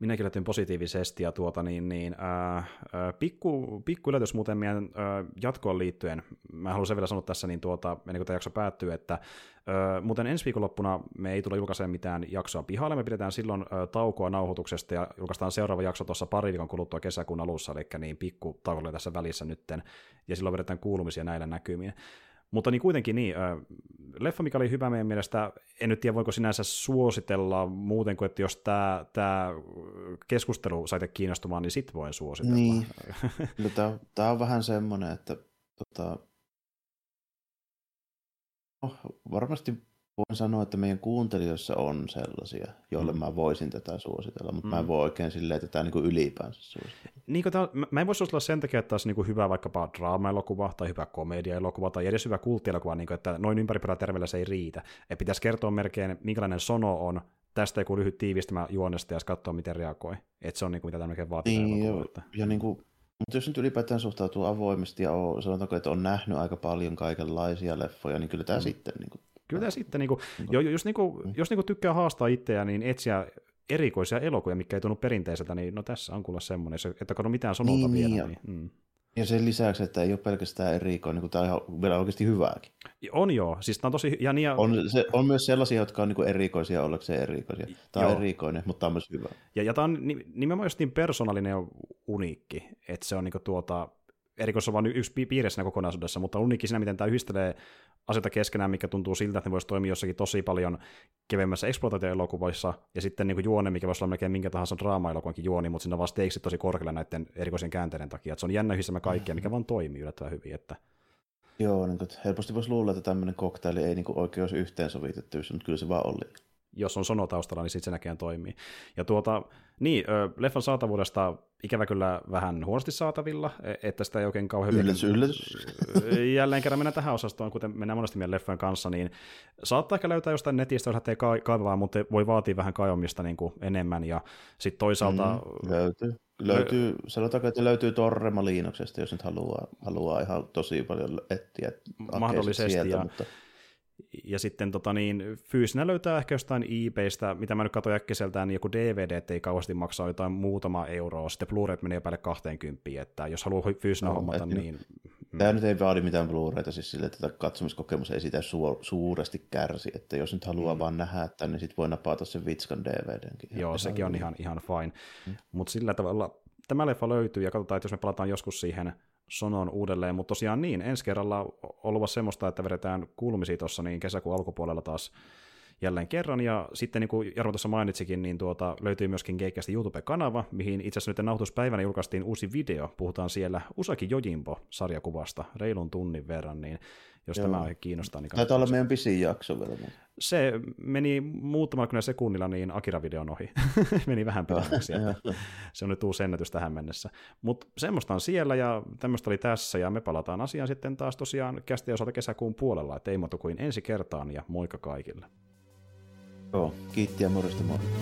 Minäkin yllätyin positiivisesti ja tuota niin, niin ää, ää, pikku, pikku yllätys muuten meidän ää, jatkoon liittyen. Mä haluan sen vielä sanoa tässä, niin tuota, ennen kuin tämä jakso päättyy, että ää, muuten ensi viikonloppuna me ei tule julkaisemaan mitään jaksoa pihalle, me pidetään silloin ää, taukoa nauhoituksesta ja julkaistaan seuraava jakso tuossa pari viikon kuluttua kesäkuun alussa, eli niin pikku tässä välissä nytten, ja silloin vedetään kuulumisia näillä näkymiin. Mutta niin kuitenkin niin, äh, leffa, mikä oli hyvä meidän mielestä, en nyt tiedä voiko sinänsä suositella muuten kuin, että jos tämä, tämä keskustelu sai kiinnostumaan, niin sit voin suositella. Niin. Kyllä tämä, tämä on vähän semmoinen, että tota, no, varmasti voin sanoa, että meidän kuuntelijoissa on sellaisia, joille Mm. mä voisin tätä suositella, mutta mä Mm. en voi oikein silleen tätä niin kuin ylipäänsä suositella. niin kuin tää, mä- mä en voi suositella sen takia, että olisi niin kuin hyvä vaikkapa draama-elokuva tai hyvä komedia-elokuva tai edes hyvä kulttielokuva, niin kuin, että noin ympäripyörä terveellä se ei riitä. Et pitäisi kertoa melkein, minkälainen sono on, tästä joku lyhyt tiivistämä juonesta ja katsoa, miten reagoi. Että se on niin kuin, mitä tämä melkein vaatii. Niin, elokuva, ja, että- ja niin kuin, mutta jos nyt ylipäätään suhtautuu avoimesti ja on, sanotaanko, että on nähnyt aika paljon kaikenlaisia leffoja, niin kyllä tämä Mm. sitten niin kuin, Kyllä sitten, niin kuin, jo, jos, niin kuin, jos niin kuin tykkää haastaa itseään, niin etsiä erikoisia elokuvia, mikä ei tunnu perinteiseltä, niin no tässä on kuule semmoinen, se- että kun on mitään sonolta Niin, vielä. ja- Niin, mm. Ja sen lisäksi, että ei ole pelkästään erikoinen, kun tämä on ihan vielä oikeasti hyvääkin. On joo, siis tämä on tosi, ja, niin, ja, On, se, on myös sellaisia, jotka on niin erikoisia ollakseen erikoisia. Tämä on Joo. erikoinen, mutta tämä on myös hyvä. ja, ja tämä on ni- nimenomaan just niin persoonallinen ja uniikki, että se on niin tuota, erikois on vain yksi pi- piirre siinä kokonaisuudessa, mutta uniikki siinä, miten tämä yhdistelee asioita keskenään, mikä tuntuu siltä, että ne voisi toimia jossakin tosi paljon kevemmässä exploitaatioelokuvissa, ja sitten niin kuin juone, mikä voisi olla melkein minkä tahansa draama-elokuvankin juoni, mutta siinä on vaan steiksit tosi korkealla näiden erikoisen käänteiden takia, että se on jännä yhdistelmä kaikkea, mikä vaan toimii yllättävän hyvin, että Joo, niin kuin, helposti voisi luulla, että tämmöinen koktaili ei niin kuin oikein olisi yhteensovitettavissa, mutta kyllä se vaan oli. Jos on sono taustalla, niin sitten se näkään toimii. Ja tuota, niin, leffan saatavuudesta ikävä kyllä vähän huonosti saatavilla, e- että sitä ei oikein kauhean Yllätys, yllätys. Jälleen kerran mennään tähän osastoon, kuten mennään monesti meidän leffojen kanssa, niin saattaa ehkä löytää jostain netistä, jos lähtee ka- kaivamaan, mutta voi vaatia vähän kaivamista niin kuin enemmän, ja sitten toisaalta... Mm, löytyy. Löytyy, sanotaanko, että löytyy Torrema Liinoksesta, jos nyt haluaa, haluaa ihan tosi paljon etsiä. Mahdollisesti, Sieltä, ja- mutta Ja sitten tota niin, fyysinä löytää ehkä jostain eBaystä, mitä mä nyt katsoin äkkiseltään, niin joku DVD ei kauheasti maksaa jotain muutama euroa, sitten Blu-ray menee päälle 20, että jos haluaa fyysinä No, hommata, niin Tämä nyt ei vaadi mitään Blu-rayta, siis sille, että katsomiskokemus ei sitä su- suuresti kärsi, että jos nyt haluaa mm. vaan nähdä tämän, niin sitten voi napata sen Vitskan DVDnkin. Joo, sekin on ihan, ihan fine. Mm. Mutta sillä tavalla tämä leffa löytyy ja katsotaan, että jos me palataan joskus siihen Sonon uudelleen, mutta tosiaan niin, ensi kerralla ollut semmoista, että vedetään kuulumisia tuossa niin kesäkuun alkupuolella taas jälleen kerran, ja sitten niin kuin Jarmo tuossa mainitsikin, niin tuota, löytyy myöskin Geekkästi YouTube-kanava, mihin itse asiassa nyt nauhoituspäivänä julkaistiin uusi video, puhutaan siellä Usaki Jojimbo-sarjakuvasta reilun tunnin verran, niin jos Joo. tämä aihe kiinnostaa, niin Taitaa olla meidän pisin jakso vielä. se meni muutamalla sekunnilla niin Akira-videon ohi. meni vähän pidemmäksi. että se on nyt uusi ennätys tähän mennessä. Mutta semmoista on siellä ja tämmöistä oli tässä ja me palataan asiaan sitten taas tosiaan kästi osalta kesäkuun puolella. Että ei muuta kuin ensi kertaan ja moikka kaikille. Joo, kiitti ja morjesta morjesta.